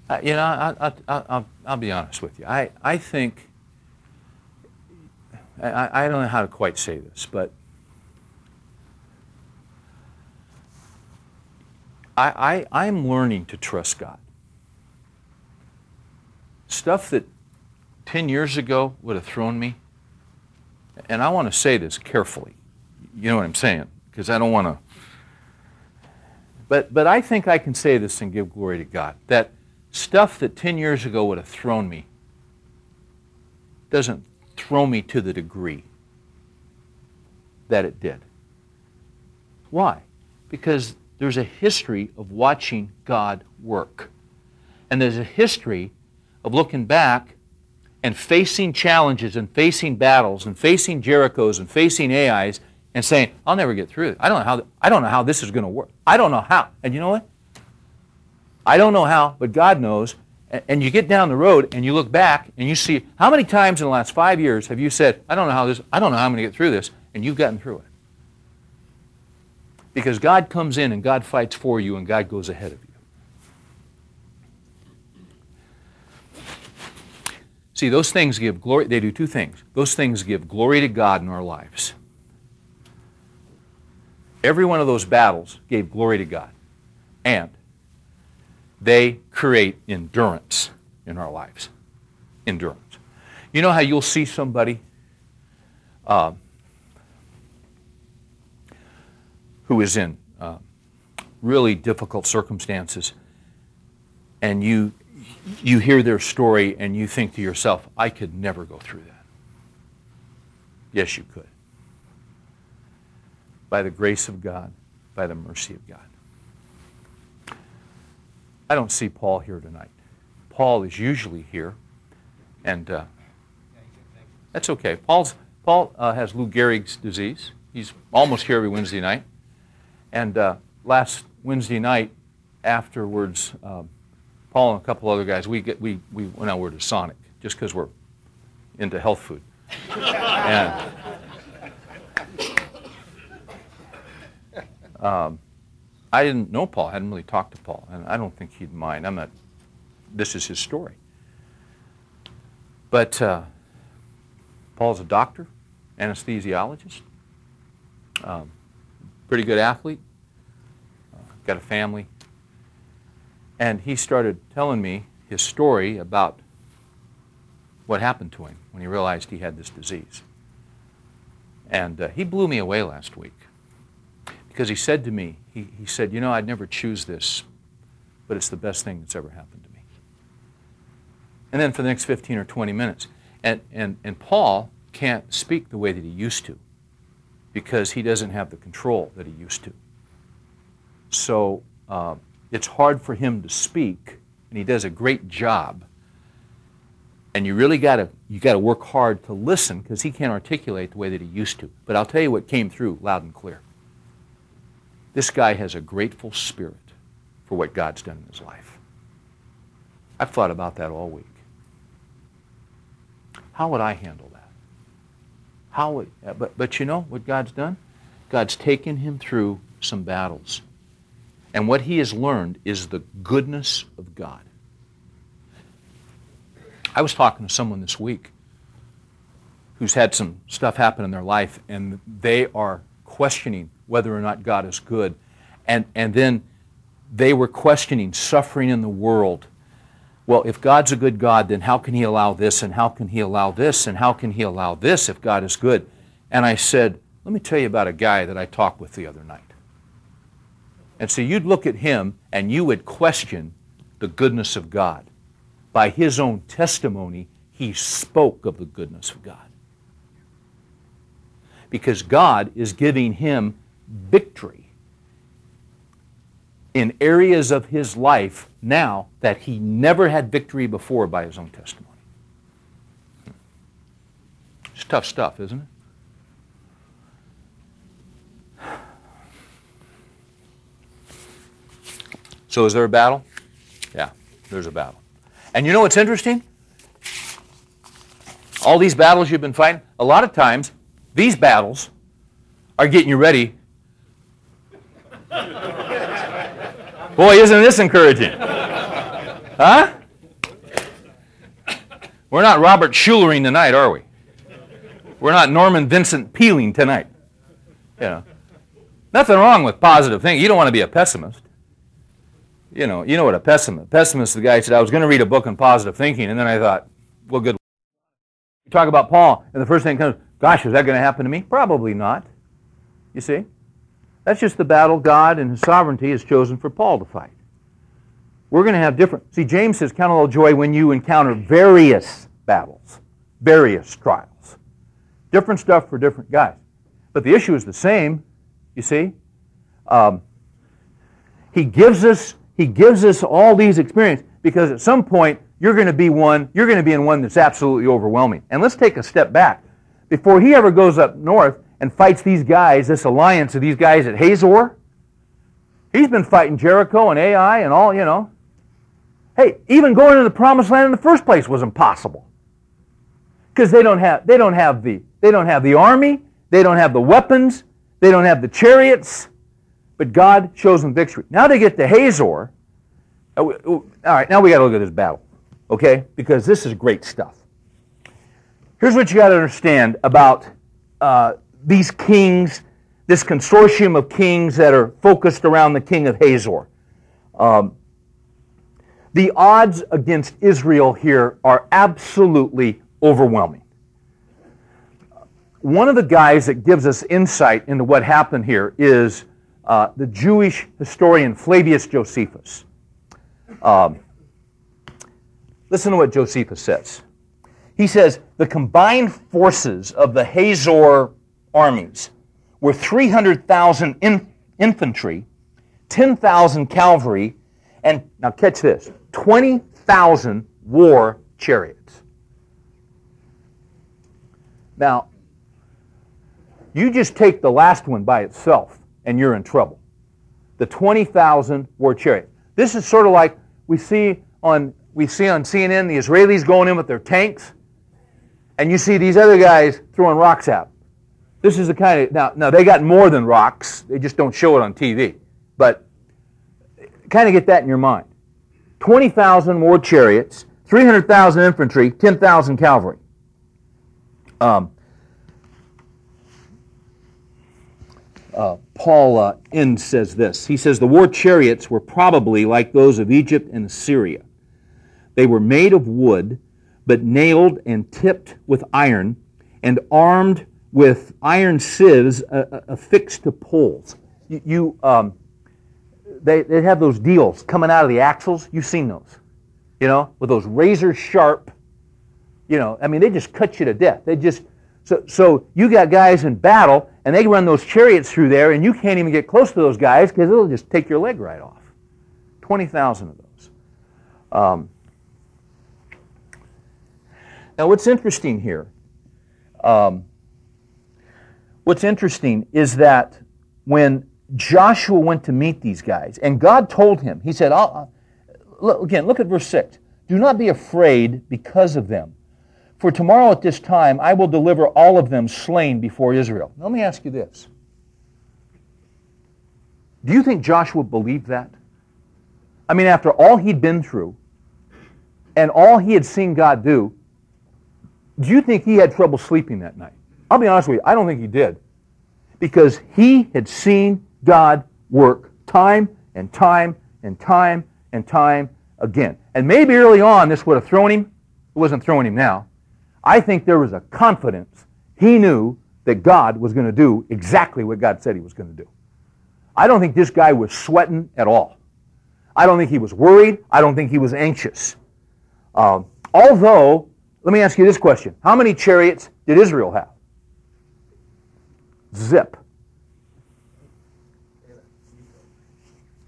Uh, you know, I, I, will be honest with you. I, I think, I, I don't know how to quite say this, but I, I, I'm learning to trust God. Stuff that 10 years ago would have thrown me, and I want to say this carefully. You know what I'm saying? Because I don't want to. But, but I think I can say this and give glory to God that stuff that 10 years ago would have thrown me doesn't throw me to the degree that it did. Why? Because there's a history of watching God work. And there's a history of looking back and facing challenges and facing battles and facing Jerichos and facing Ai's and saying, I'll never get through it. I don't know how, I don't know how this is going to work. I don't know how. And you know what? I don't know how, but God knows. And you get down the road and you look back and you see how many times in the last five years have you said, I don't know how this, I don't know how I'm going to get through this, and you've gotten through it. Because God comes in and God fights for you and God goes ahead of you. See, those things give glory, they do two things. Those things give glory to God in our lives. Every one of those battles gave glory to God. And they create endurance in our lives. Endurance. You know how you'll see somebody uh, who is in uh, really difficult circumstances, and you you hear their story and you think to yourself, I could never go through that. Yes, you could. By the grace of God, by the mercy of God. I don't see Paul here tonight. Paul is usually here, and uh, that's okay. Paul's, Paul uh, has Lou Gehrig's disease. He's almost here every Wednesday night. And uh, last Wednesday night, afterwards, um, Paul and a couple other guys, we, get, we, we went over to Sonic just because we're into health food. and um, I didn't know Paul. I hadn't really talked to Paul, and I don't think he'd mind. I'm not. This is his story. But uh, Paul's a doctor, anesthesiologist, um, pretty good athlete, uh, got a family, and he started telling me his story about what happened to him when he realized he had this disease. And uh, he blew me away last week because he said to me, he, he said, You know, I'd never choose this, but it's the best thing that's ever happened to me. And then for the next 15 or 20 minutes, and, and, and Paul can't speak the way that he used to because he doesn't have the control that he used to. So uh, it's hard for him to speak, and he does a great job. And you really got to you got to work hard to listen because he can't articulate the way that he used to. But I'll tell you what came through loud and clear. This guy has a grateful spirit for what God's done in his life. I've thought about that all week. How would I handle that? How would, but, but you know what God's done? God's taken him through some battles. And what he has learned is the goodness of God. I was talking to someone this week who's had some stuff happen in their life, and they are questioning whether or not God is good. And, and then they were questioning suffering in the world. Well, if God's a good God, then how can He allow this, and how can He allow this, and how can He allow this if God is good? And I said, Let me tell you about a guy that I talked with the other night. And so you'd look at him and you would question the goodness of God. By his own testimony, he spoke of the goodness of God. Because God is giving him victory in areas of his life now that he never had victory before by his own testimony. It's tough stuff, isn't it? So, is there a battle? Yeah, there's a battle. And you know what's interesting? All these battles you've been fighting, a lot of times, these battles are getting you ready. Boy, isn't this encouraging? Huh? We're not Robert Schulering tonight, are we? We're not Norman Vincent Peeling tonight. You know, nothing wrong with positive thinking. You don't want to be a pessimist you know, you know what a pessimist. Pessimist, the guy said, I was going to read a book on positive thinking, and then I thought, well, good. You talk about Paul, and the first thing comes, gosh, is that going to happen to me? Probably not. You see? That's just the battle God and His sovereignty has chosen for Paul to fight. We're going to have different. See, James says, count all joy when you encounter various battles, various trials. Different stuff for different guys. But the issue is the same, you see? Um, he gives us he gives us all these experiences because at some point you're going to be one, you're going to be in one that's absolutely overwhelming. And let's take a step back. Before he ever goes up north and fights these guys, this alliance of these guys at Hazor, he's been fighting Jericho and Ai and all, you know. Hey, even going to the promised land in the first place was impossible. Because they don't have they don't have the they don't have the army, they don't have the weapons, they don't have the chariots, but God shows them victory. Now they get to Hazor. All right, now we got to look at this battle, okay? Because this is great stuff. Here's what you got to understand about uh, these kings, this consortium of kings that are focused around the king of Hazor. Um, the odds against Israel here are absolutely overwhelming. One of the guys that gives us insight into what happened here is uh, the Jewish historian Flavius Josephus. Um, listen to what Josephus says. He says the combined forces of the Hazor armies were 300,000 in, infantry, 10,000 cavalry, and now catch this 20,000 war chariots. Now, you just take the last one by itself and you're in trouble. The 20,000 war chariot. This is sort of like we see on we see on CNN the Israelis going in with their tanks, and you see these other guys throwing rocks out. This is the kind of now now they got more than rocks. They just don't show it on TV. But kind of get that in your mind. 20,000 war chariots, 300,000 infantry, 10,000 cavalry. Um, uh, Paul uh, Enns says this. He says the war chariots were probably like those of Egypt and Assyria. They were made of wood, but nailed and tipped with iron, and armed with iron sieves uh, uh affixed to poles. You, you um, they, they have those deals coming out of the axles. You've seen those, you know, with those razor sharp, you know, I mean, they just cut you to death. They just, so, so you got guys in battle, and they run those chariots through there, and you can't even get close to those guys because it'll just take your leg right off. 20,000 of those. Um, now, what's interesting here, um, what's interesting is that when Joshua went to meet these guys, and God told him, He said, I'll, look, again, look at verse 6. Do not be afraid because of them for tomorrow at this time I will deliver all of them slain before Israel. Let me ask you this. Do you think Joshua believed that? I mean, after all he'd been through and all he had seen God do, do you think he had trouble sleeping that night? I'll be honest with you, I don't think he did. Because he had seen God work time and time and time and time again. And maybe early on this would have thrown him. It wasn't throwing him now. I think there was a confidence. He knew that God was going to do exactly what God said he was going to do. I don't think this guy was sweating at all. I don't think he was worried. I don't think he was anxious. Uh, although let me ask you this question How many chariots did Israel have? Zip.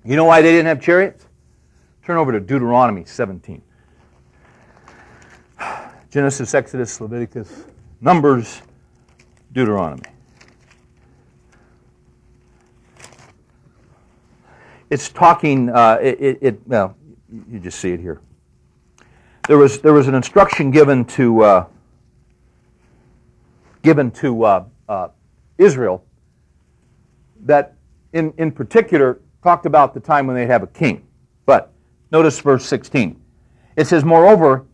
You know why they didn't have chariots? Turn over to Deuteronomy 17. (sighs) Genesis, Exodus, Leviticus, Numbers, Deuteronomy. It's talking, uh, it, it, well, you just see it here. There was, there was an instruction given to, uh, given to uh, uh Israel that, in, in particular, talked about the time when they'd have a king. But notice verse 16. It says, Moreover,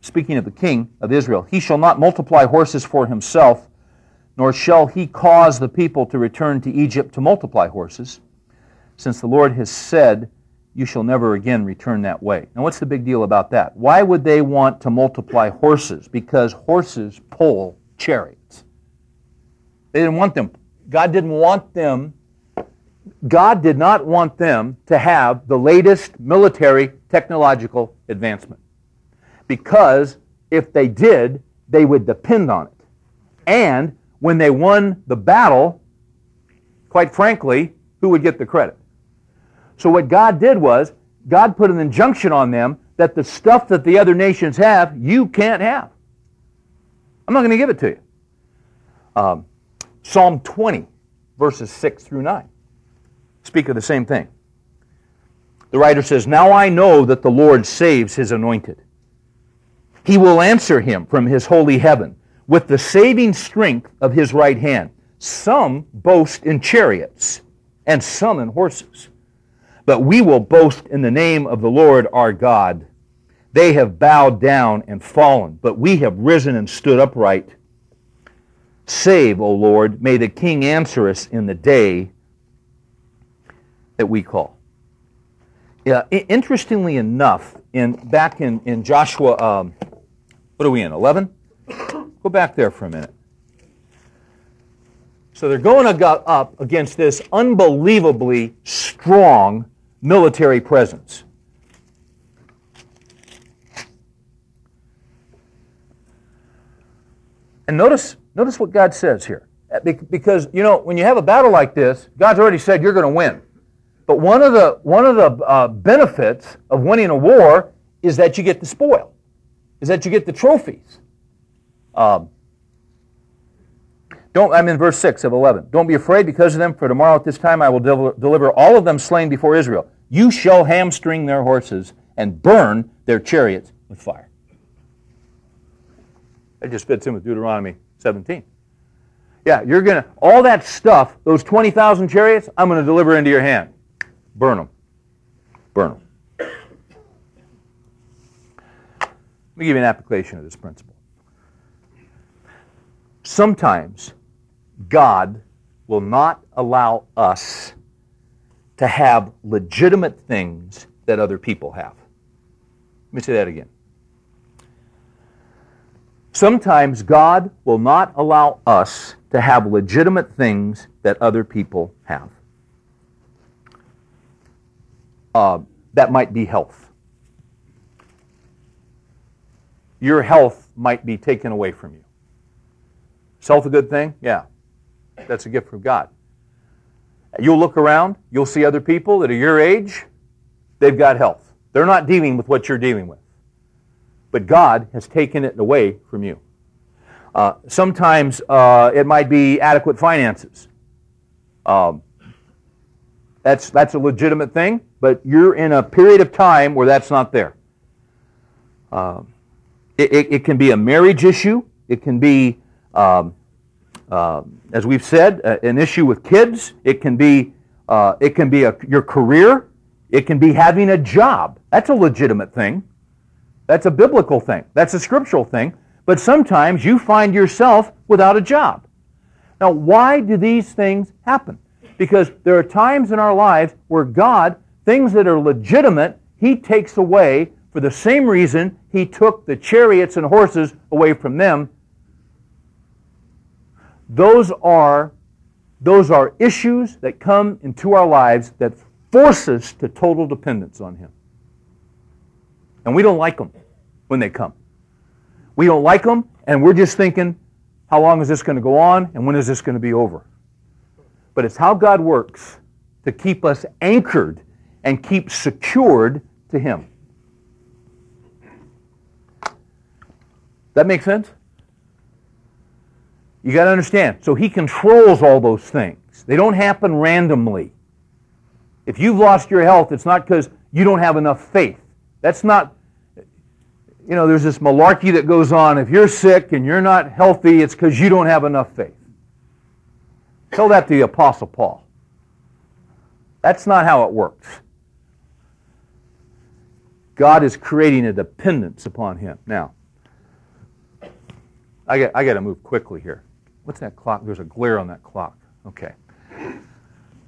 speaking of the king of Israel, he shall not multiply horses for himself, nor shall he cause the people to return to Egypt to multiply horses, since the Lord has said, You shall never again return that way. Now, what's the big deal about that? Why would they want to multiply horses? Because horses pull chariots. They didn't want them. God didn't want them. God did not want them to have the latest military technological advancement. Because if they did, they would depend on it. And when they won the battle, quite frankly, who would get the credit? So what God did was, God put an injunction on them that the stuff that the other nations have, you can't have. I'm not going to give it to you. Um, Psalm 20, verses 6 through 9, speak of the same thing. The writer says, Now I know that the Lord saves his anointed. He will answer him from his holy heaven with the saving strength of his right hand. Some boast in chariots, and some in horses. But we will boast in the name of the Lord our God. They have bowed down and fallen, but we have risen and stood upright. Save, O Lord, may the king answer us in the day that we call. Yeah, interestingly enough, in back in, in Joshua, um, what are we in, 11? Go back there for a minute. So they're going up against this unbelievably strong military presence. And notice Notice what God says here. Uh, because, you know, when you have a battle like this, God's already said you're going to win. But one of the, one of the uh, benefits of winning a war is that you get the spoil, is that you get the trophies. Um, don't, I'm in verse 6 of 11. Don't be afraid because of them, for tomorrow at this time I will deliver all of them slain before Israel. You shall hamstring their horses and burn their chariots with fire. That just fits in with Deuteronomy 17. Yeah, you're going to, all that stuff, those 20,000 chariots, I'm going to deliver into your hand. Burn them. Burn them. Let me give you an application of this principle. Sometimes God will not allow us to have legitimate things that other people have. Let me say that again. Sometimes God will not allow us to have legitimate things that other people have. Uh, that might be health. Your health might be taken away from you. Is health a good thing? Yeah. That's a gift from God. You'll look around, you'll see other people that are your age, they've got health. They're not dealing with what you're dealing with but God has taken it away from you. Uh, sometimes uh, it might be adequate finances. Um, that's, that's a legitimate thing, but you're in a period of time where that's not there. Uh, it, it, it, can be a marriage issue. It can be, um, uh, as we've said, an issue with kids. It can be, uh, it can be a, your career. It can be having a job. That's a legitimate thing. That's a biblical thing. That's a scriptural thing. But sometimes you find yourself without a job. Now, why do these things happen? Because there are times in our lives where God, things that are legitimate, He takes away for the same reason He took the chariots and horses away from them. Those are, those are issues that come into our lives that force us to total dependence on Him. And we don't like them when they come. We don't like them, and we're just thinking, how long is this going to go on, and when is this going to be over? But it's how God works to keep us anchored and keep secured to Him. That makes sense? You got to understand. So He controls all those things, they don't happen randomly. If you've lost your health, it's not because you don't have enough faith. That's not, you know, there's this malarkey that goes on. If you're sick and you're not healthy, it's because you don't have enough faith. Tell that to the Apostle Paul. That's not how it works. God is creating a dependence upon him. Now, I got, I got to move quickly here. What's that clock? There's a glare on that clock. Okay.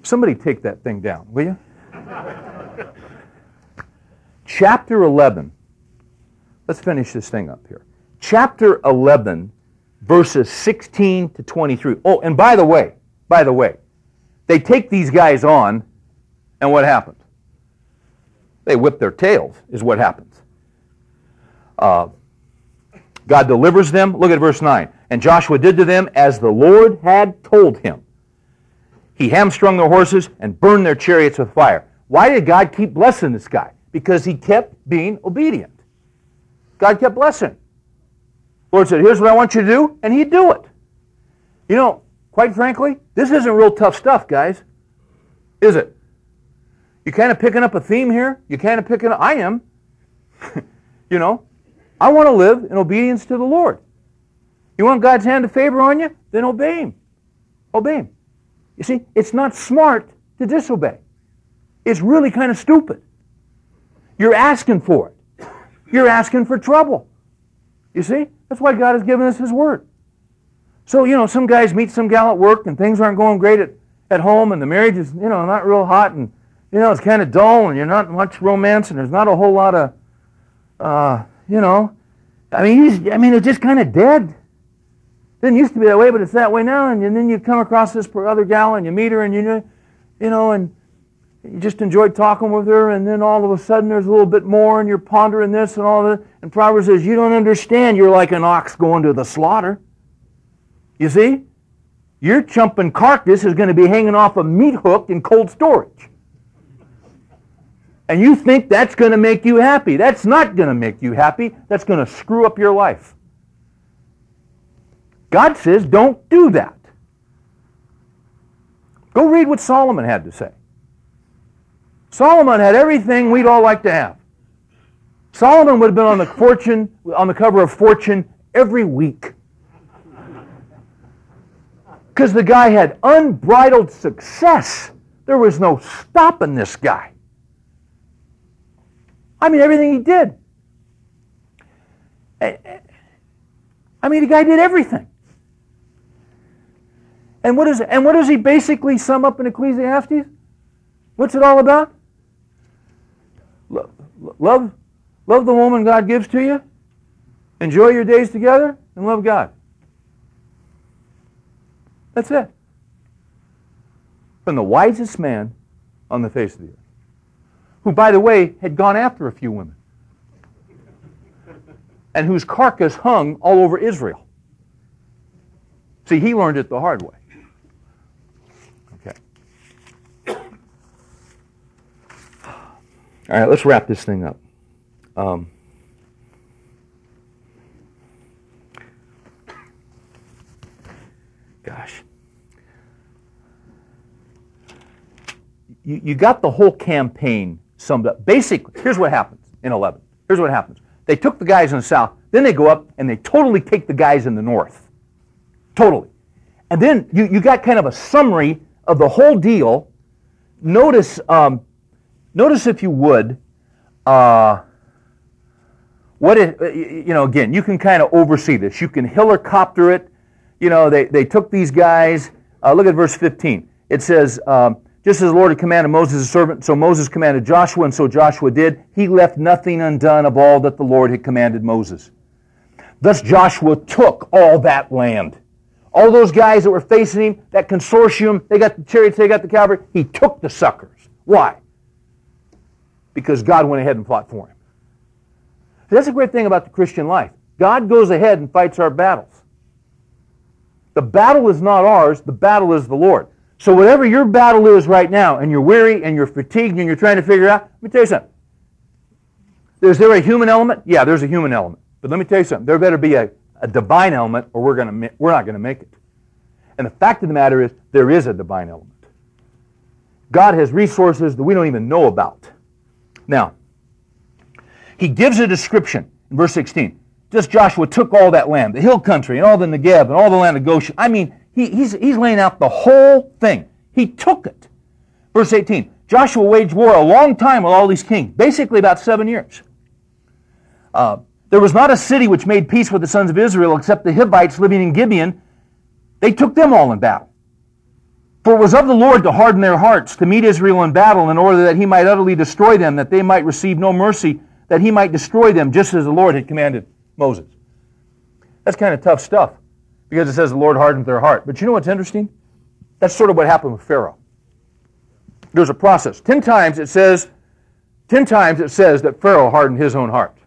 Somebody take that thing down, will you? (laughs) Chapter 11. Let's finish this thing up here. Chapter 11, verses 16 to 23. Oh, and by the way, by the way, they take these guys on, and what happens? They whip their tails, is what happens. Uh, God delivers them. Look at verse 9. And Joshua did to them as the Lord had told him. He hamstrung their horses and burned their chariots with fire. Why did God keep blessing this guy? Because he kept being obedient. God kept blessing. Lord said, Here's what I want you to do, and he'd do it. You know, quite frankly, this isn't real tough stuff, guys. Is it? You kind of picking up a theme here? You kind of picking up, I am. (laughs) you know, I want to live in obedience to the Lord. You want God's hand of favor on you? Then obey Him. Obey Him. You see, it's not smart to disobey. It's really kind of stupid. You're asking for it. You're asking for trouble. You see? That's why God has given us His Word. So, you know, some guys meet some gal at work and things aren't going great at, at home and the marriage is, you know, not real hot and, you know, it's kind of dull and you're not much romance and there's not a whole lot of, uh, you know, I mean, I mean, it's just kind of dead. Didn't used to be that way, but it's that way now. And, and then you come across this other gal and you meet her and you you know, and you just enjoyed talking with her, and then all of a sudden there's a little bit more, and you're pondering this and all that. And Proverbs says, You don't understand. You're like an ox going to the slaughter. You see? Your chumping carcass is going to be hanging off a meat hook in cold storage. And you think that's going to make you happy. That's not going to make you happy. That's going to screw up your life. God says, don't do that. Go read what Solomon had to say. Solomon had everything we'd all like to have. Solomon would have been on the fortune on the cover of Fortune every week. Because the guy had unbridled success. There was no stopping this guy. I mean, everything he did. Eh, eh, I mean, the guy did everything. And what, is, and what does he basically sum up in Ecclesiastes? What's it all about? Love, love, love the woman God gives to you. Enjoy your days together and love God. That's it. From the wisest man on the face of the earth, who, by the way, had gone after a few women, and whose carcass hung all over Israel. See, he learned it the hard way. All right, let's wrap this thing up. Um, gosh. You, you got the whole campaign summed up. Basically, here's what happens in 11. Here's what happens. They took the guys in the south, then they go up and they totally take the guys in the north. Totally. And then you, you got kind of a summary of the whole deal. Notice um, Notice, if you would, uh, what it, you know, again, you can kind of oversee this. You can helicopter it. You know, they, they took these guys. Uh, look at verse 15. It says, um, just as the Lord had commanded Moses, servant, so Moses commanded Joshua, and so Joshua did. He left nothing undone of all that the Lord had commanded Moses. Thus Joshua took all that land. All those guys that were facing him, that consortium, they got the chariots, they got the cavalry, he took the suckers. Why? Because God went ahead and fought for him. That's a great thing about the Christian life. God goes ahead and fights our battles. The battle is not ours, the battle is the Lord. So whatever your battle is right now, and you're weary and you're fatigued and you're trying to figure out, let me tell you something. Is there a human element? Yeah, there's a human element. But let me tell you something. There better be a, a divine element or we're, gonna, we're not going to make it. And the fact of the matter is, there is a divine element. God has resources that we don't even know about. Now, he gives a description in verse 16. Just Joshua took all that land, the hill country, and all the Negev, and all the land of Goshen. I mean, he, he's, he's laying out the whole thing. He took it. Verse 18 Joshua waged war a long time with all these kings, basically about seven years. Uh, there was not a city which made peace with the sons of Israel except the Hivites living in Gibeon. They took them all in battle. For it was of the Lord to harden their hearts, to meet Israel in battle, in order that he might utterly destroy them, that they might receive no mercy, that he might destroy them, just as the Lord had commanded Moses. That's kind of tough stuff, because it says the Lord hardened their heart. But you know what's interesting? That's sort of what happened with Pharaoh. There's a process. Ten times it says, ten times it says that Pharaoh hardened his own heart.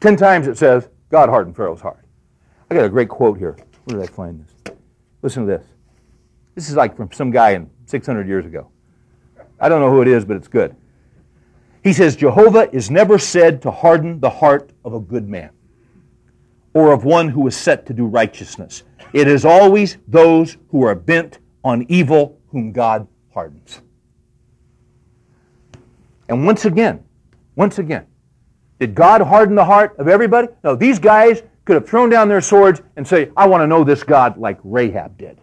Ten times it says God hardened Pharaoh's heart. I got a great quote here. Where did I find this? Listen to this. This is like from some guy in 600 years ago. I don't know who it is, but it's good. He says, Jehovah is never said to harden the heart of a good man or of one who is set to do righteousness. It is always those who are bent on evil whom God hardens. And once again, once again, did God harden the heart of everybody? No, these guys could have thrown down their swords and say, I want to know this God like Rahab did.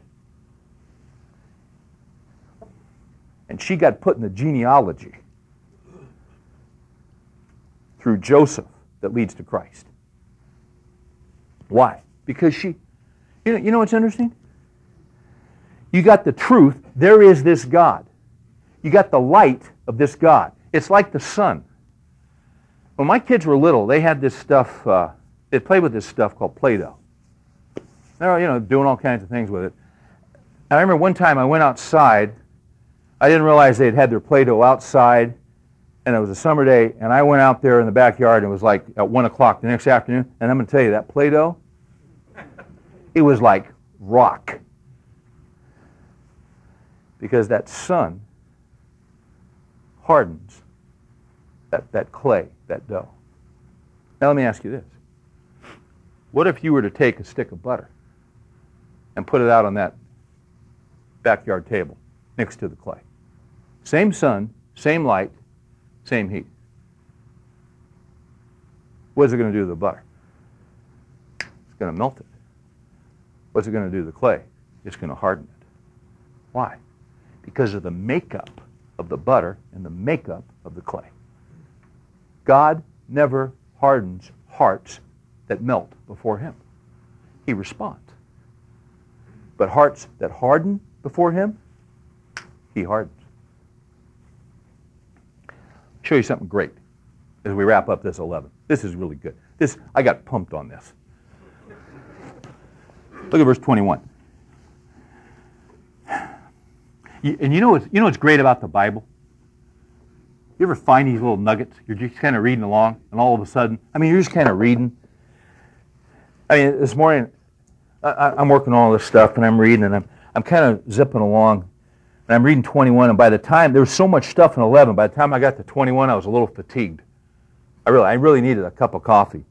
And she got put in the genealogy through Joseph that leads to Christ. Why? Because she, you know, you know what's interesting? You got the truth. There is this God. You got the light of this God. It's like the sun. When my kids were little, they had this stuff, uh, they played with this stuff called Play-Doh. They were, you know, doing all kinds of things with it. And I remember one time I went outside I didn't realize they had had their Play-Doh outside, and it was a summer day, and I went out there in the backyard, and it was like at 1 o'clock the next afternoon, and I'm going to tell you, that Play-Doh, it was like rock. Because that sun hardens that, that clay, that dough. Now let me ask you this. What if you were to take a stick of butter and put it out on that backyard table next to the clay? Same sun, same light, same heat. What's it going to do to the butter? It's going to melt it. What's it going to do to the clay? It's going to harden it. Why? Because of the makeup of the butter and the makeup of the clay. God never hardens hearts that melt before Him. He responds. But hearts that harden before Him, He hardens show you something great as we wrap up this 11. This is really good. This I got pumped on this. Look at verse 21. and you know what's, you know what's great about the Bible? You ever find these little nuggets? You're just kind of reading along, and all of a sudden, I mean, you're just kind of reading. I mean, this morning, I, am working on all this stuff, and I'm reading, and I'm, I'm kind of zipping along, and I'm reading 21, and by the time, there was so much stuff in 11, by the time I got to 21, I was a little fatigued. I really, I really needed a cup of coffee.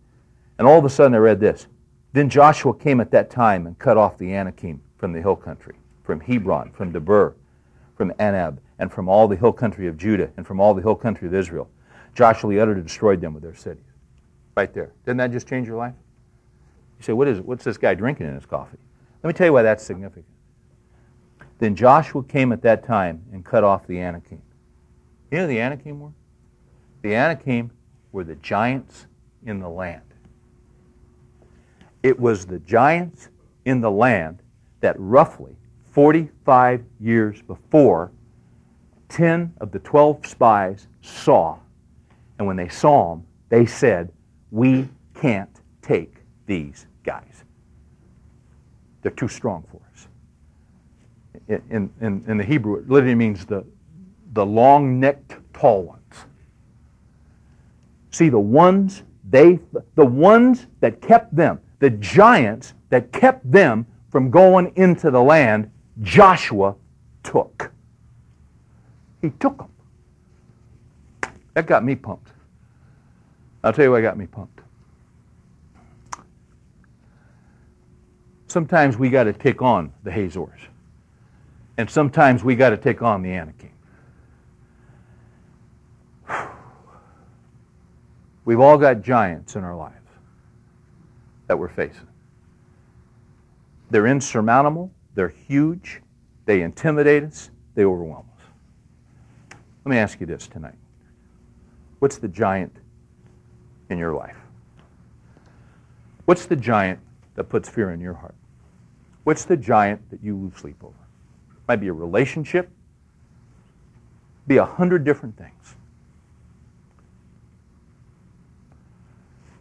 And all of a sudden I read this. Then Joshua came at that time and cut off the Anakim from the hill country, from Hebron, from Debir, from Anab, and from all the hill country of Judah, and from all the hill country of Israel. Joshua utterly destroyed them with their cities. Right there. Didn't that just change your life? You say, what is, what's this guy drinking in his coffee? Let me tell you why that's significant. Then Joshua came at that time and cut off the Anakim. You know the Anakim were? The Anakim were the giants in the land. It was the giants in the land that roughly 45 years before 10 of the 12 spies saw. And when they saw them, they said, We can't take these guys. They're too strong for us in, in, in the Hebrew, it literally means the, the long necked tall ones. See, the ones they, the ones that kept them, the giants that kept them from going into the land, Joshua took. He took them. That got me pumped. I'll tell you what got me pumped. Sometimes we got to take on the Hazors. And sometimes we got to take on the Anakim. We've all got giants in our lives that we're facing. They're insurmountable, they're huge, they intimidate us, they overwhelm us. Let me ask you this tonight What's the giant in your life? What's the giant that puts fear in your heart? What's the giant that you lose sleep over? Might be a relationship, be a hundred different things.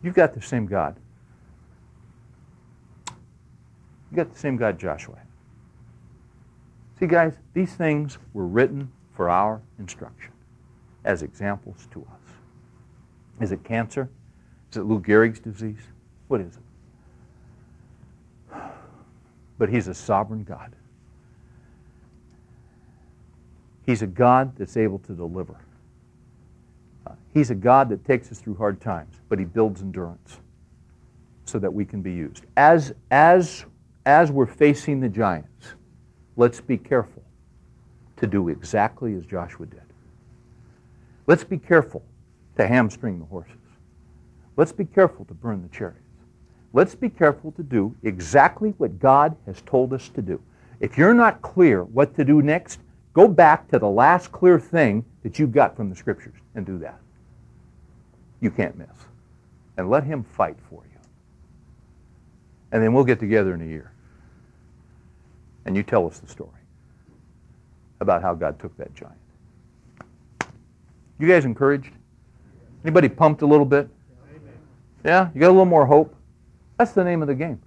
You've got the same God. You got the same God Joshua. See, guys, these things were written for our instruction as examples to us. Is it cancer? Is it Lou Gehrig's disease? What is it? But He's a sovereign God. He's a God that's able to deliver. Uh, he's a God that takes us through hard times, but He builds endurance so that we can be used. As, as, as we're facing the giants, let's be careful to do exactly as Joshua did. Let's be careful to hamstring the horses. Let's be careful to burn the chariots. Let's be careful to do exactly what God has told us to do. If you're not clear what to do next, go back to the last clear thing that you got from the scriptures and do that. You can't miss. And let Him fight for you. And then we'll get together in a year. And you tell us the story about how God took that giant. You guys encouraged? Anybody pumped a little bit? Yeah? You got a little more hope? That's the name of the game.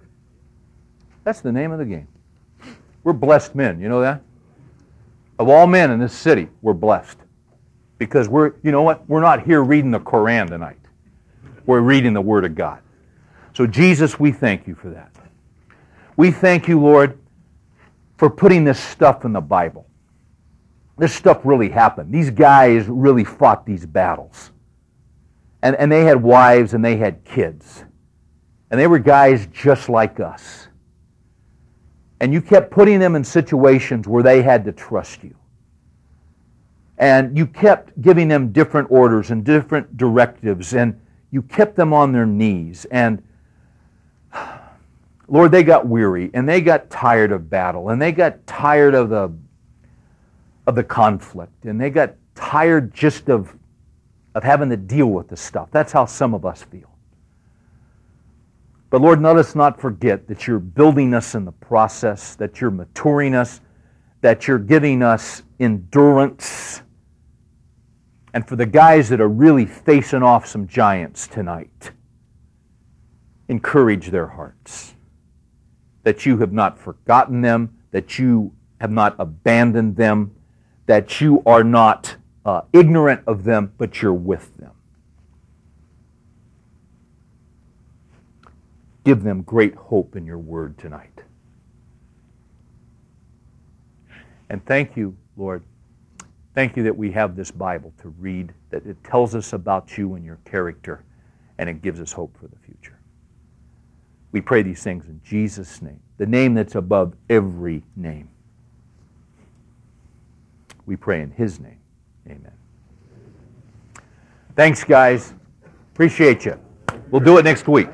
That's the name of the game. We're blessed men, you know that? Of all men in this city, we're blessed. Because we're, you know what? We're not here reading the Koran tonight. We're reading the Word of God. So, Jesus, we thank you for that. We thank you, Lord, for putting this stuff in the Bible. This stuff really happened. These guys really fought these battles. And, and they had wives and they had kids. And they were guys just like us. And you kept putting them in situations where they had to trust you. And you kept giving them different orders and different directives. And you kept them on their knees. And (sighs) Lord, they got weary and they got tired of battle and they got tired of the, of the conflict and they got tired just of of having to deal with the stuff. That's how some of us feel. But Lord, let us not forget that you're building us in the process, that you're maturing us, that you're giving us endurance. And for the guys that are really facing off some giants tonight, encourage their hearts. That you have not forgotten them, that you have not abandoned them, that you are not uh, ignorant of them, but you're with them. Give them great hope in your word tonight. And thank you, Lord. Thank you that we have this Bible to read, that it tells us about you and your character, and it gives us hope for the future. We pray these things in Jesus' name, the name that's above every name. We pray in His name. Amen. Thanks, guys. Appreciate you. We'll do it next week.